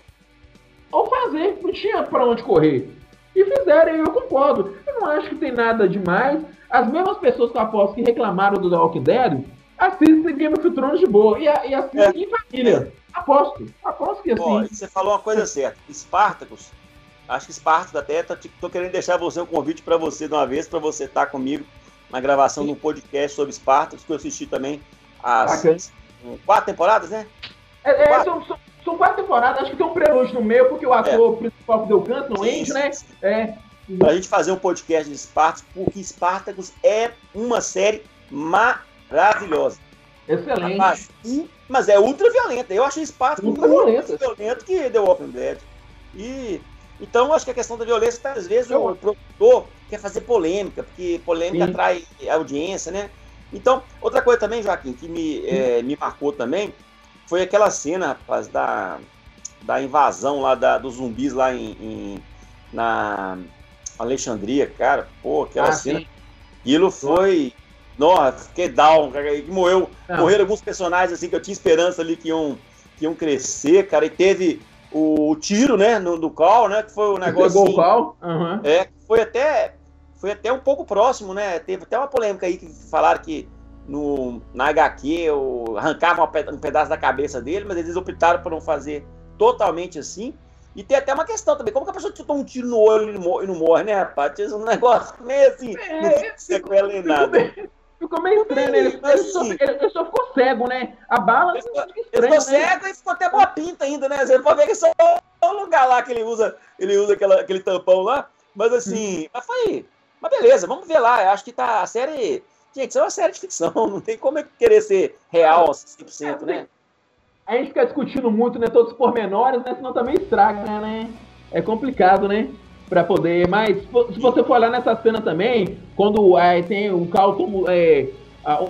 ou fazer, não tinha para onde correr. E fizeram, e eu concordo. Eu não acho que tem nada demais. As mesmas pessoas que aposto que reclamaram do The Walking Dead, assiste Game of Thrones de boa. E, e assiste é. em família. Aposto. Aposto que assim. Ó, você falou uma coisa certa. Espartacus, acho que Espartacus até tô, tô querendo deixar você um convite para você de uma vez, para você estar tá comigo na gravação de um podcast sobre Espartacus, que eu assisti também as quatro temporadas, né? É, é são, são, são, quatro temporadas, acho que tem um prelúdio no meio, porque o ator é. principal que deu canto, não entra, né? É. Pra gente fazer um podcast de Espartacus, porque Espartacus é uma série maravilhosa. Excelente. Mas, mas é ultra violenta. Eu achei Espartacus ultra muito violento que The Walking Dead. E então, acho que a questão da violência, às vezes, o produtor quer fazer polêmica, porque polêmica Sim. atrai audiência, né? Então, outra coisa também, Joaquim, que me, é, me marcou também, foi aquela cena, rapaz, da, da invasão lá da, dos zumbis lá em, em na Alexandria, cara. Pô, aquela ah, cena. Sim. Aquilo foi. Nossa, fiquei down, cara. Morreu, morreram alguns personagens assim que eu tinha esperança ali que iam, que iam crescer, cara. E teve o, o tiro, né, no, do Cal, né? Que foi o negócio. Pegou o Cal? Uhum. É, foi até foi até um pouco próximo, né? Teve até uma polêmica aí que falaram que no, na HQ arrancavam um pedaço da cabeça dele, mas eles optaram por não fazer totalmente assim. E tem até uma questão também, como que a pessoa toma um tiro no olho e não morre, né, rapaz? Tinha um negócio meio assim, é, não fica sequela nem nada. Ficou meio estranho, né? Ele, ele, só, ele, ele, só, ficou cego, né? A bala ele ficou, estranho, ele ficou né? cego e ficou até boa pinta ainda, né? Você pode ver que só o lugar lá que ele usa, ele usa aquela, aquele tampão lá. Mas assim, mas foi, mas beleza, vamos ver lá. Eu acho que tá a série. Gente, isso é uma série de ficção, não tem como querer ser real 100%, né? A gente fica discutindo muito, né? Todos os pormenores, né? Senão também estraga, né? É complicado, né? Pra poder. Mas se você for olhar nessa cena também, quando é, tem o Calton, é,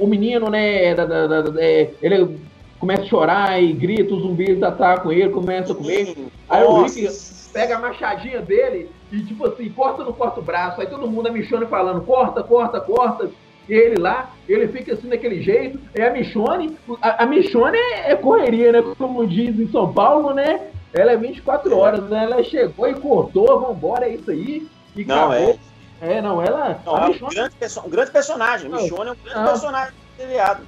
o menino, né? Da, da, da, é, ele começa a chorar e grita, os zumbis atacam ele, começa a comer. Aí o Rick pega a machadinha dele e, tipo assim, corta no corta o braço. Aí todo mundo, a Michone falando, corta, corta, corta. Ele lá, ele fica assim daquele jeito. E a Michone, a, a Michone é, é correria, né? Como diz em São Paulo, né? Ela é 24 horas, né? Ela chegou e cortou, vambora, é isso aí. E não, acabou. é. É, não, ela. Não, é um, grande um grande personagem. Michone é um grande não. personagem seriado.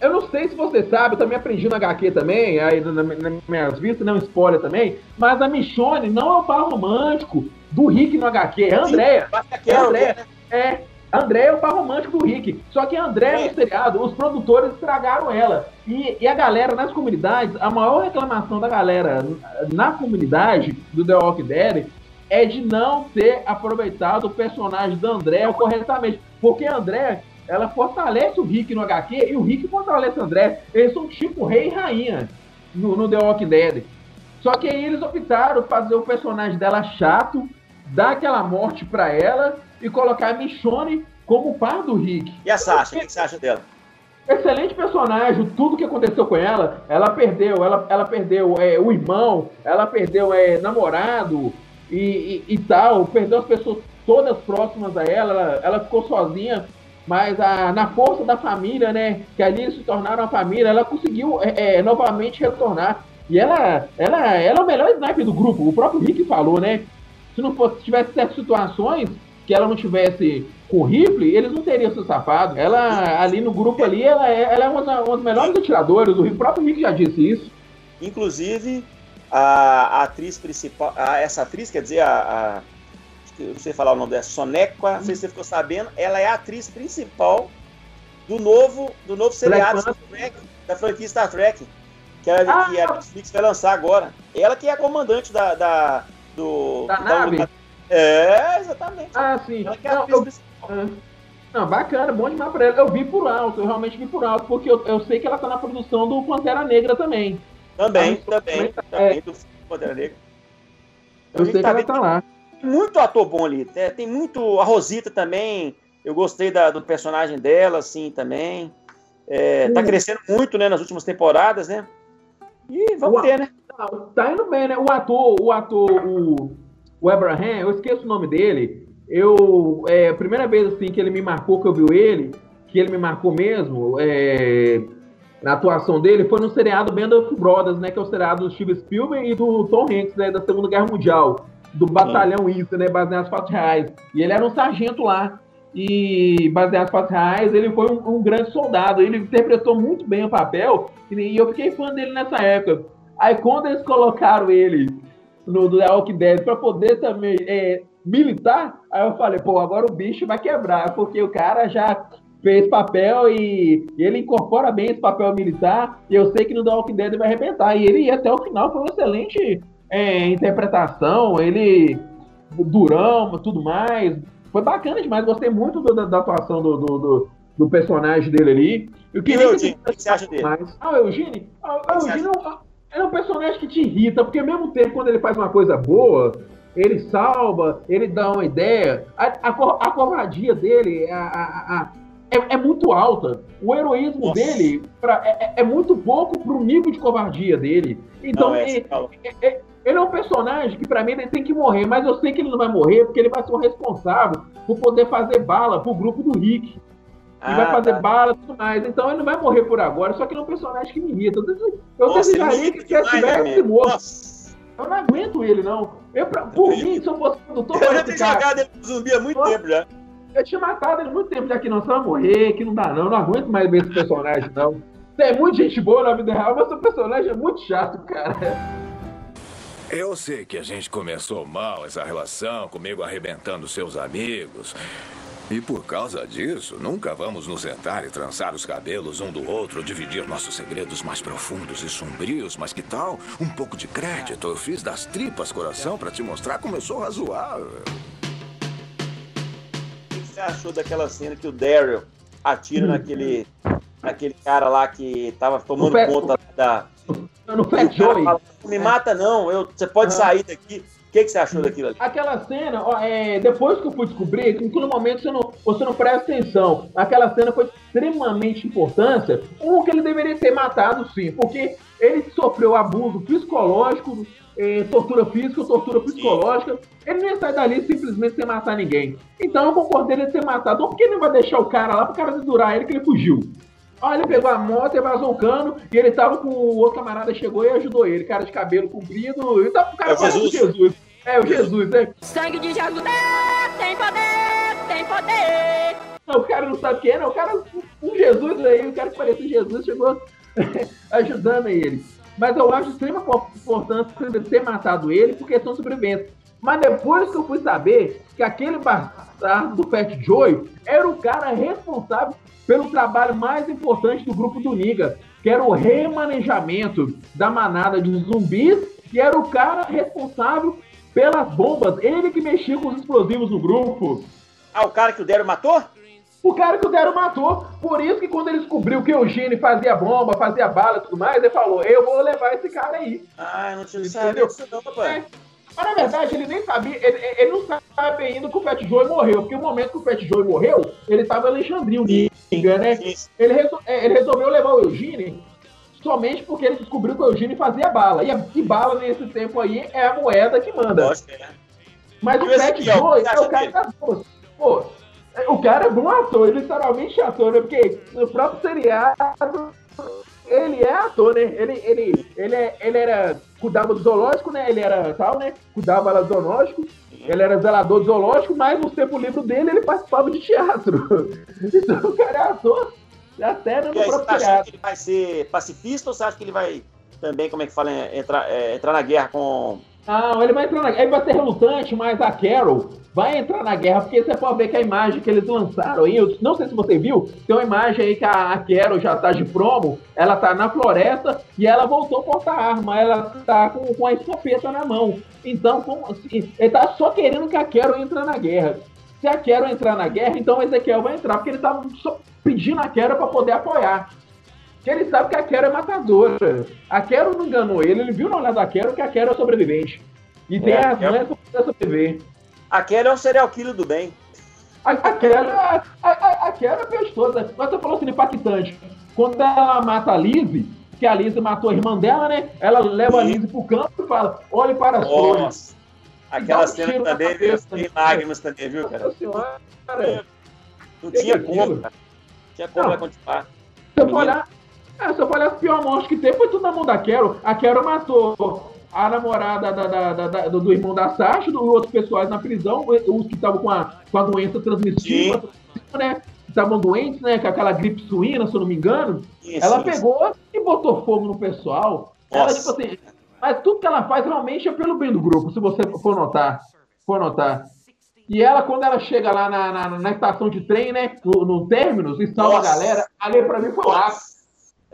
Eu não sei se você sabe, eu também aprendi no HQ também, aí nas minhas vistas, não spoiler também, mas a Michonne não é o par romântico do Rick no HQ, é a Andrea. É a Andrea. É, André é o par romântico do Rick. Só que André no seriado, os produtores estragaram ela. E, e, a galera nas comunidades, a maior reclamação da galera na comunidade do The Walking Dead é de não ter aproveitado o personagem da André corretamente. Porque André ela fortalece o Rick no HQ e o Rick fortalece o André. Eles são tipo rei e rainha no, no The Walking Dead. Só que aí eles optaram fazer o personagem dela chato, dar aquela morte pra ela e colocar a Michonne como par do Rick. E a Sasha, o que você acha dela? Excelente personagem, tudo que aconteceu com ela, ela perdeu, ela, ela perdeu é, o irmão, ela perdeu é, namorado e, e, e, tal, perdeu as pessoas todas próximas a ela, ela, ela ficou sozinha mas a, na força da família, né, que ali se tornaram a família, ela conseguiu é, é, novamente retornar. E ela, ela, ela é o melhor sniper do grupo, o próprio Rick falou, né? Se não fosse, se tivesse certas situações que ela não tivesse com o rifle, eles não teriam se safado. Ela, ali no grupo ali, ela é, ela é uma, uma das melhores atiradores, o próprio Rick já disse isso. Inclusive, a, a atriz principal, a, essa atriz, quer dizer, a, a eu não sei falar o nome dela, Sonequa, não sei se você ficou sabendo, ela é a atriz principal do novo, do novo seriado Star Trek, da franquia Star Trek, que, é, ah, que a Netflix vai lançar agora. Ela que é a comandante da, da do da, da nave. É, exatamente. Ah, sim. Ela que a atriz eu, principal. Ah, não, bacana, bom demais pra ela. Eu vi por alto, eu realmente vi por alto, porque eu, eu sei que ela tá na produção do Pantera Negra também. Também, tá também, também, também é. do Pantera Negra. Eu sei que ela tá lá muito ator bom ali. É, tem muito. A Rosita também. Eu gostei da, do personagem dela, assim, também. É, tá crescendo muito, né, nas últimas temporadas, né? E vamos o, ter, né? Tá, tá indo bem, né? O ator, o ator, o, o Abraham, eu esqueço o nome dele. Eu, é, a primeira vez, assim, que ele me marcou, que eu vi ele, que ele me marcou mesmo, é, na atuação dele, foi no seriado Band of Brothers, né? Que é o seriado do Steve Spielberg e do Tom Hanks, né? Da Segunda Guerra Mundial do batalhão isso, né? Baseado nas fatos reais. E ele era um sargento lá. e baseado em fatos reais, ele foi um, um, grande soldado. Ele interpretou muito bem o papel e eu fiquei fã dele nessa época. Aí quando eles colocaram ele no The Walking Dead para poder também é, militar, aí eu falei, pô, agora o bicho vai quebrar, porque o cara já fez papel e, e ele incorpora bem esse papel militar, e eu sei que no The Walking Dead ele vai arrebentar. E ele ia até o final, foi uma excelente é, interpretação, ele durão, tudo mais. Foi bacana demais, gostei muito do, da, da, atuação do, do, do, do, personagem dele ali. Eu queria e o Eugene, o que você acha dele? Ah, o Eugene? Ah, o Eugene é, é um personagem que te irrita, porque ao mesmo tempo, quando ele faz uma coisa boa, ele salva, ele dá uma ideia. A, a, a covardia dele a, a, é, é, muito alta. O heroísmo Nossa. dele pra, é, é, é muito pouco pro nível de covardia dele. Então, Não, é, ele, é, ele é um personagem que, para mim, ele tem que morrer, mas eu sei que ele não vai morrer porque ele vai ser o responsável por poder fazer bala pro grupo do Rick. E ah, vai fazer tá. bala e tudo mais. Então ele não vai morrer por agora, só que ele é um personagem que me irrita. Eu Nossa, desejaria que ele tivesse morto. Eu não aguento ele, não. Eu, pra, por mim, se eu fosse produtor. Eu já tenho jogado ele pro zumbi há muito tempo já. Eu tinha matado ele há muito tempo já que não vai morrer, que não dá, não. Eu não aguento mais ver esse personagem, não. Tem muita gente boa na vida real, mas o personagem é muito chato, cara. Eu sei que a gente começou mal essa relação, comigo arrebentando seus amigos. E por causa disso, nunca vamos nos sentar e trançar os cabelos um do outro, dividir nossos segredos mais profundos e sombrios. Mas que tal? Um pouco de crédito. Eu fiz das tripas coração para te mostrar como eu sou razoável. O que você achou daquela cena que o Daryl atira naquele, naquele cara lá que tava tomando conta da, no Fat Joey. Fala, não me mata, não. Eu, você pode ah. sair daqui. O que, que você achou daquilo ali? Aquela cena, ó, é, depois que eu fui descobrir, que no momento você não, você não presta atenção. Aquela cena foi extremamente importante. Um, que ele deveria ter matado, sim, porque ele sofreu abuso psicológico, é, tortura física, tortura psicológica. Ele não ia sair dali simplesmente sem matar ninguém. Então eu concordei ele ter matado. Por que ele não vai deixar o cara lá pro cara dedurar ele que ele fugiu? Aí ele pegou a moto e vazou o cano, e ele tava com o outro camarada, chegou e ajudou ele, cara de cabelo comprido, e tava com o cara é Jesus. Jesus. É, o Jesus, né? Sangue de Jesus tem poder, tem poder. Não, o cara não sabe quem é, não. O cara, um Jesus aí, o cara que parecia Jesus, chegou ajudando ele. Mas eu acho extrema importância ter matado ele por questão sobrevivência. Mas depois que eu fui saber que aquele bastardo do Fat Joy era o cara responsável pelo trabalho mais importante do grupo do Niga, que era o remanejamento da manada de zumbis, e era o cara responsável pelas bombas, ele que mexia com os explosivos no grupo. Ah, o cara que o Dero matou? O cara que o Dero matou. Por isso que quando ele descobriu que o Eugênio fazia bomba, fazia bala e tudo mais, ele falou, eu vou levar esse cara aí. Ah, não tinha sabido disso não, papai. É. Mas na verdade ele nem sabia, ele, ele não sabe ainda que o Fat Joe morreu, porque o momento que o Fat Joe morreu, ele estava em Alexandria, né? Ele, resol, é, ele resolveu levar o Eugênio somente porque ele descobriu que o Eugênio fazia bala. E, a, e bala nesse tempo aí é a moeda que manda. É. Mas o Fat Joe é o cara das duas. Pô, o cara é bom ator, literalmente ator, né? Porque no próprio seriado ele é ator, né? Ele, ele, ele, é, ele era. Cuidava do zoológico, né? Ele era tal, né? Cuidava lá do zoológico. Ele era zelador do zoológico, mas no tempo livre dele ele participava de teatro. Então o cara é ator. Até no próprio você. Acha que ele vai ser pacifista ou você acha que ele vai também, como é que fala, entrar, é, entrar na guerra com. Não, ele vai entrar na guerra. Ele vai ser relutante, mas a Carol vai entrar na guerra, porque você pode ver que a imagem que eles lançaram aí, eu não sei se você viu, tem uma imagem aí que a Carol já tá de promo, ela tá na floresta e ela voltou a portar arma, ela tá com, com a escopeta na mão. Então, como assim, ele tá só querendo que a Carol entre na guerra. Se a Carol entrar na guerra, então Ezequiel vai entrar, porque ele tá só pedindo a Carol para poder apoiar. Porque ele sabe que a Carol é matadora. A Carol não enganou ele, ele viu na olhada da Carol que a Carol é sobrevivente. E tem é, as mães para poder sobreviver. A Kelly é um serial killer do bem. A, a Kelly, a, a, a Kelly é gostosa. Mas você falou assim, impactante. Quando ela mata a Lizzie, que a Lizzie matou a irmã dela, né? Ela leva Sim. a Lizzie pro campo e fala, olhe para as flores. Aquela cena um também tem lágrimas também, viu, cara? Senhora, cara. Não tinha como, cara. Não tinha como ela continuar. Se eu olhar, é, se eu for olhar, a pior morte que teve foi tudo na mão da Carol. A Carol matou a namorada da, da, da, do irmão da Sasha, do outros pessoais na prisão, os que estavam com a, com a doença transmissível. né? Estavam doentes, né? Com aquela gripe suína, se eu não me engano. Isso, ela isso. pegou e botou fogo no pessoal. Ela, Nossa. tipo assim, mas tudo que ela faz realmente é pelo bem do grupo, se você for notar. For notar. E ela, quando ela chega lá na, na, na estação de trem, né? No, no términos, e salva a galera, ali pra mim foi lá.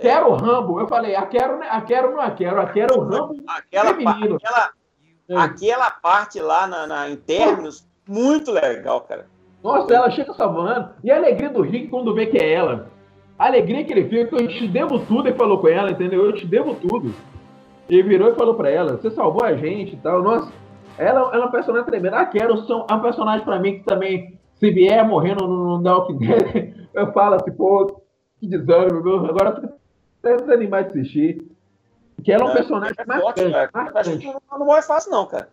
Quero o Rambo. Eu falei, a quero, a quero não a quero, a quero o Rambo Aquela, feminino. aquela, É. aquela parte lá na, na- em términos, muito legal, cara. Nossa, ela chega salvando. E a alegria do Rick quando vê que é ela. A alegria que ele fica, eu te devo tudo, ele falou com ela, entendeu? Eu te devo tudo. Ele virou e falou pra ela, você salvou a gente e tal. Nossa, ela, ela é uma personagem tremenda. A Carol são- é um personagem pra mim que também, se vier morrendo no, no Dead, eu falo assim, pô, que desânimo, meu. Agora eu fico desanimado de assistir. Que ela é um É, personagem é marcante, forte, cara. marcante. Acho que não, não morre fácil, não, cara.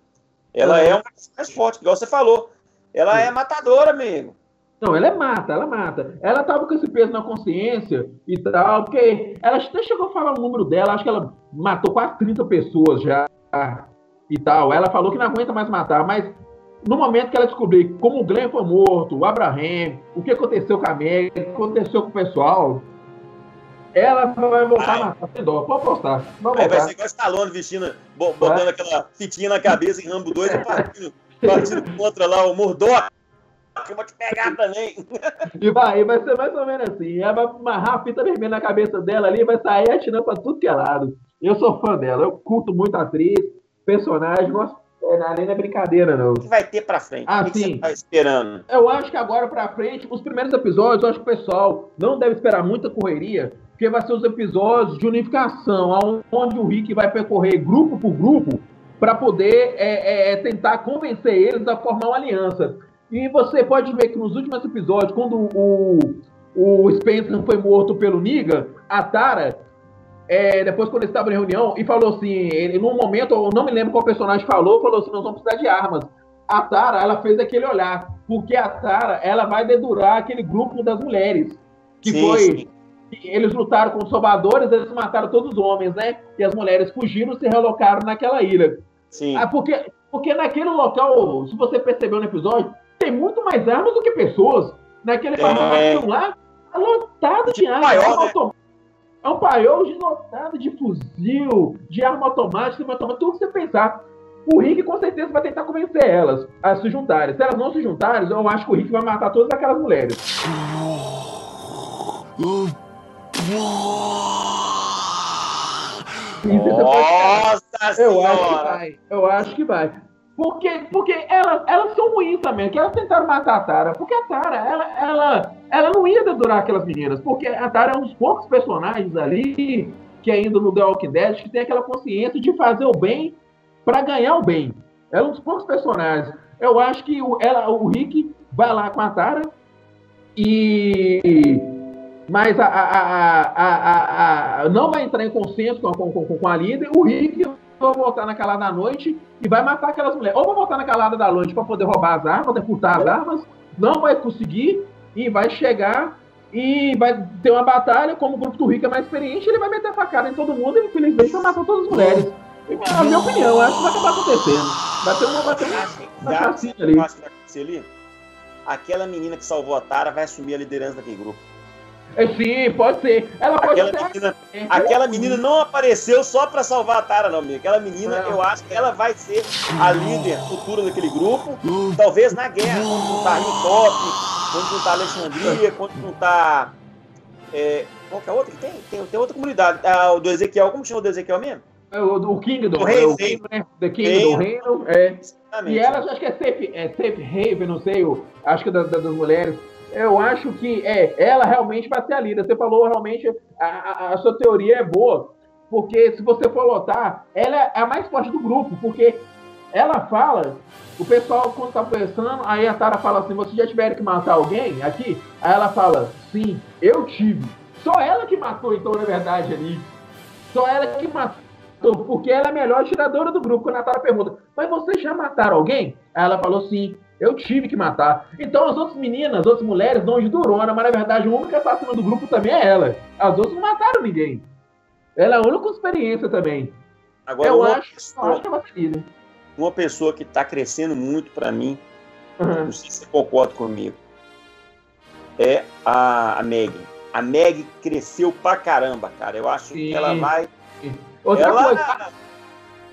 Ela é uma mais forte, igual você falou. Ela é matadora, amigo. Não, ela é mata, ela mata. Ela tava com esse peso na consciência e tal, porque ela até chegou a falar o número dela, acho que ela matou quase 30 pessoas já e tal. Ela falou que não aguenta mais matar, mas no momento que ela descobriu como o Glenn foi morto, o Abraham, o que aconteceu com a Meg, o que aconteceu com o pessoal, ela vai voltar a matar sem dó. Pode postar. Vai vai ser igual Stallone vestindo, bo- botando aquela fitinha na cabeça em Rambo 2 e partindo, partindo contra lá o Murdoch. Que eu vou te pegar também. E vai, vai ser mais ou menos assim. Ela vai amarrar a fita vermelha na cabeça dela ali vai sair atirando pra tudo que é lado. Eu sou fã dela, eu curto muito a atriz, personagem, nossa, é, não é brincadeira, não. O que vai ter pra frente? Ah, o que, que sim. você tá esperando? Eu acho que agora pra frente, os primeiros episódios, eu acho que o pessoal não deve esperar muita correria, porque vai ser os episódios de unificação, onde o Rick vai percorrer grupo por grupo para poder é, é, tentar convencer eles a formar uma aliança. E você pode ver que nos últimos episódios, quando o, o Spencer foi morto pelo Niga, a Tara, é, depois quando eles estavam em reunião, e falou assim, ele, num momento, eu não me lembro qual personagem falou, falou assim, nós vamos precisar de armas. A Tara, ela fez aquele olhar, porque a Tara, ela vai dedurar aquele grupo das mulheres, que Sim, foi... sim. Eles lutaram com os salvadores, eles mataram todos os homens, né? E as mulheres fugiram e se relocaram naquela ilha. Sim. Ah, porque, porque naquele local, se você percebeu no episódio, tem muito mais armas do que pessoas. Naquele Tem. pavilhão lá, tá lotado de armas. paiol, arma né? autom- É um paiol de lotado de fuzil, de arma automática, arma automática, tudo que você pensar. O Rick com certeza vai tentar convencer elas a se juntarem. Se elas não se juntarem, eu acho que o Rick vai matar todas aquelas mulheres. Nossa Eu acho que senhora! vai. Eu acho que vai. Porque, porque elas, elas são ruins também, que elas tentaram matar a Tara. Porque a Tara, ela, ela, ela não ia dedurar aquelas meninas. Porque a Tara é um dos poucos personagens ali, que ainda no The Walking Dead, que tem aquela consciência de fazer o bem para ganhar o bem. Ela é um dos poucos personagens. Eu acho que o, ela, o Rick vai lá com a Tara e. Mas a, a, a, a, a- a- não vai entrar em consenso com, a- com, com, a líder. O Rick vai voltar na calada da noite e vai matar aquelas mulheres. Ou vai voltar na calada da noite para poder roubar as armas, deputar as armas. Não vai conseguir e vai chegar e vai ter uma batalha. Como o grupo do Rick é mais experiente, ele vai meter a facada em todo mundo e infelizmente vai matar todas as mulheres. A minha opinião, acho que vai acabar acontecendo. Vai ter uma, vai ter uma, uma chacina ali. Aquela menina que salvou a Tara vai assumir a liderança daquele grupo. É, sim, pode ser. Ela pode Aquela até. menina, aquela menina não apareceu só pra salvar a Tara, não, amigo. Aquela menina, Não. eu acho que ela vai ser a líder futura daquele grupo. Talvez na guerra, quando não tá Rio Top, quando não tá Alexandria, quando não tá. É, qual que é a outra que tem? Tem, tem outra comunidade. Ah, o do Ezequiel, como chama o do Ezequiel mesmo? É o, o Kingdom, O reino, o Reino, né? The Kingdom, Reino. Reino, é. E elas, acho que é Safe, é safe Haven, não sei, acho que é da- da- das mulheres. Eu acho que é, ela realmente vai ser a líder. Você falou realmente, a, a- a sua teoria é boa, porque se você for lotar, ela é a mais forte do grupo, porque ela fala, o pessoal quando tá conversando, aí a Tara fala assim, vocês já tiveram que matar alguém aqui? Aí ela fala, sim, eu tive. Só ela que matou, então, na verdade, ali. Só ela que matou, porque ela é a melhor tiradora do grupo. Quando a Tara pergunta, mas vocês já mataram alguém? Aí ela falou sim, eu tive que matar. Então as outras meninas, as outras mulheres dão de durona, mas na verdade a única assassina do grupo também é ela. As outras não mataram ninguém. Ela é a única com experiência também. Agora, eu, uma acho, eu pessoa- acho que vai ser líder. Uma pessoa que tá crescendo muito pra mim, Uhum. não sei se você concorda comigo. é a, a Meg. A Meg cresceu pra caramba, cara. Eu acho Sim. que ela vai. Outra ela... coisa,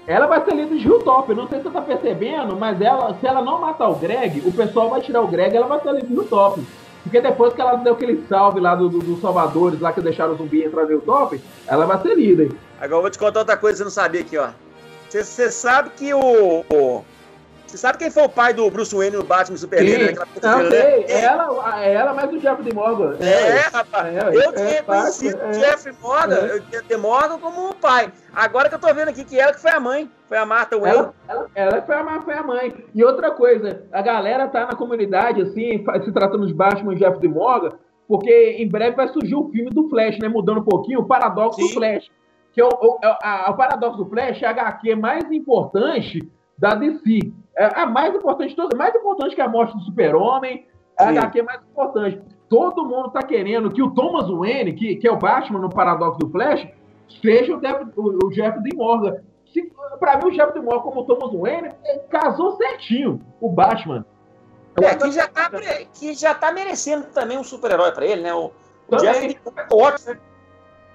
ela vai ser líder de Hilltop. Não sei se você tá percebendo, mas ela, se ela não matar o Greg, o pessoal vai tirar o Greg ela vai ser líder de Hilltop. Porque depois que ela deu aquele salve lá dos do, do Salvadores, lá que deixaram o zumbi entrar no Hilltop, ela vai ser líder. Agora eu vou te contar outra coisa que você não sabia aqui, ó. Você sabe que o, o você sabe quem foi o pai do Bruce Wayne no Batman Superman? Né? Não, sei. Né? Ela, ela, mas o Jeffrey Morgan. É, é rapaz. É, eu tinha é, conhecido o é, Jeffrey Morgan, é. eu tinha de Morgan como o pai. Agora que eu tô vendo aqui que ela que foi a mãe. Foi a Martha Wayne. Ela, ela, ela foi, a, foi a mãe. E outra coisa, a galera tá na comunidade, assim, se tratando de Batman e Jeffrey Morgan, porque em breve vai surgir o filme do Flash, né? Mudando um pouquinho, o paradoxo Sim. do Flash. Que é o, o, a, o paradoxo do Flash é a HQ mais importante da DC. É a mais importante, toda, mais importante que a morte do super-homem, a HQ mais importante. Todo mundo está querendo que o Thomas Wayne, que, que é o Batman no Paradoxo do Flash, seja o, Jeff, o, o Jeff D. Morgan. Para mim, o Jeff D. Morgan como o Thomas Wayne casou certinho o Batman. É, que já, tá, que já tá merecendo também um super-herói para ele, né? O, o Jeff é ótimo.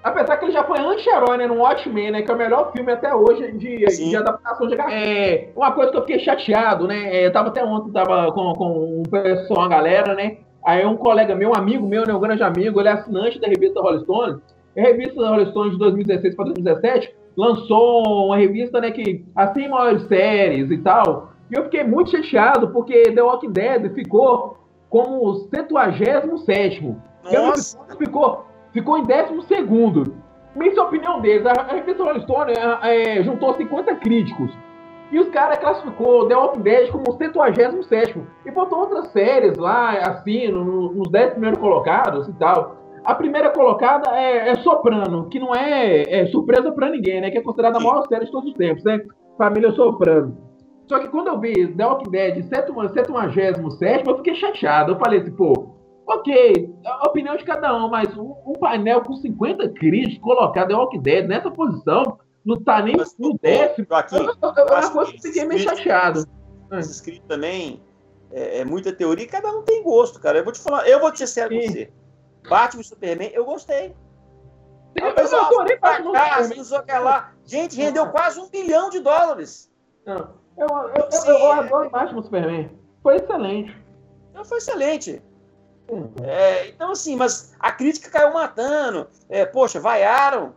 Apesar que ele já foi anti-herói, né? No Watchmen, né? Que é o melhor filme até hoje de, de adaptação de. É, uma coisa que eu fiquei chateado, né? É, eu tava até ontem, tava com, com um pessoal, uma galera, né? Aí um colega meu, um amigo meu, né? Um grande amigo, ele é assinante da revista Rolling Stone. A revista Rolling Stone de 2016 para 2017 lançou uma revista, né? Que assim maiores séries e tal. E eu fiquei muito chateado porque The Walking Dead ficou como o 77. Nossa! Ficou ficou em 12 segundo. Mesma opinião deles, a, revista Rolling Stone é, juntou 50 críticos. E os caras classificou The Walking Dead como 177 e botou outras séries lá, assim, no, nos 10 primeiros colocados e tal. A primeira colocada é, é Soprano, que não é, é surpresa para ninguém, né? Que é considerada a maior série de todos os tempos, né? Família Soprano. Só que quando eu vi The Walking Dead 77, eu fiquei chateado. Eu falei assim, pô, Ok, a opinião de cada um, mas um, um painel com 50 críticos colocado em Walking Dead nessa posição não tá nem mas, no décimo. Aqui, eu, eu, eu, uma coisa que fiquei meio chateado. Esse escrito também é, é, muita teoria, cada um tem gosto, cara. Eu vou te falar, eu vou te ser sério com você. Batman e Superman, eu gostei. Eu, eu, eu adorei Batman lá. Gente, rendeu quase um bilhão de dólares. Não, eu, eu, eu, eu adoro Batman e Superman. Foi excelente. Então, foi excelente. É, então, assim, mas a crítica caiu matando. É, poxa, vaiaram.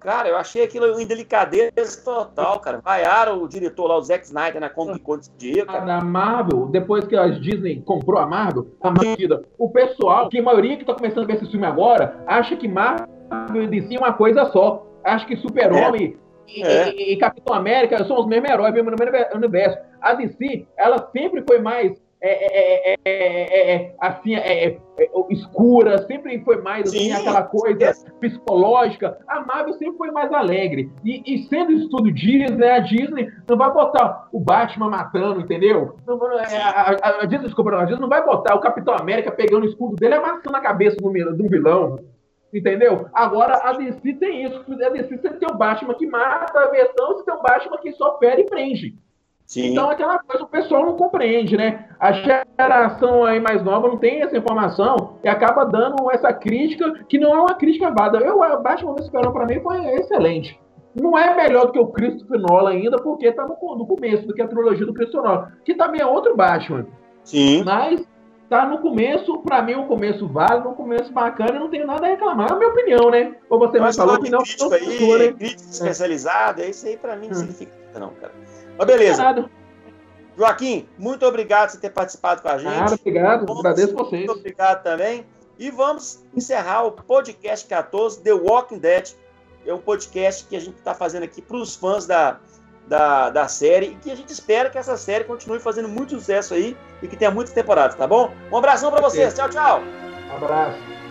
Cara, eu achei aquilo indelicadeza total, cara. Vaiaram o diretor lá, o Zack Snyder, na Comic Con desse dia, cara. A Marvel, depois que a Disney comprou a Marvel, a Marvel, o pessoal, que a maioria que tá começando a ver esse filme agora, acha que Marvel e DC é uma coisa só. Acha que Super-Homem é. E, é. e, e, Capitão América são os mesmos heróis, mesmo universo. A DC, ela sempre foi mais é, é, é, assim, escura, sempre foi mais assim, aquela coisa psicológica. A Marvel sempre foi mais alegre. E, e sendo isso tudo Disney, a Disney não vai botar o Batman matando, entendeu? Não, a, a, a, Disney, desculpa, a Disney não vai botar o Capitão América pegando o escudo dele e amassando a cabeça do, do vilão. Entendeu? Agora a DC tem isso. A DC você tem o Batman que mata a versão, você tem o Batman que só fere e prende. Sim. Então, aquela coisa o pessoal não compreende, né? A geração aí mais nova não tem essa informação e acaba dando essa crítica, que não é uma crítica vada. Eu, o Batman vs Superman, para mim, foi excelente. Não é melhor do que o Christopher Nolan ainda, porque tá no, no começo do que a trilogia do Christopher Nolan, que também é outro Batman. Sim. Mas tá no começo, para mim, um começo válido, um começo bacana, e não tenho nada a reclamar. É a minha opinião, né? Ou você me falou que não. Crítico aí, né? crítica especializada, isso aí para mim não hum. significa não, cara. Mas beleza. Obrigado. Joaquim, muito obrigado por ter participado com a gente. Obrigado. Vamos, Agradeço vocês. Muito obrigado também. E vamos encerrar o podcast 14, The Walking Dead. É um podcast que a gente está fazendo aqui para os fãs da, da, da série e que a gente espera que essa série continue fazendo muito sucesso aí e que tenha muitas temporadas, tá bom? Um abração para vocês. Tchau, tchau. Um abraço.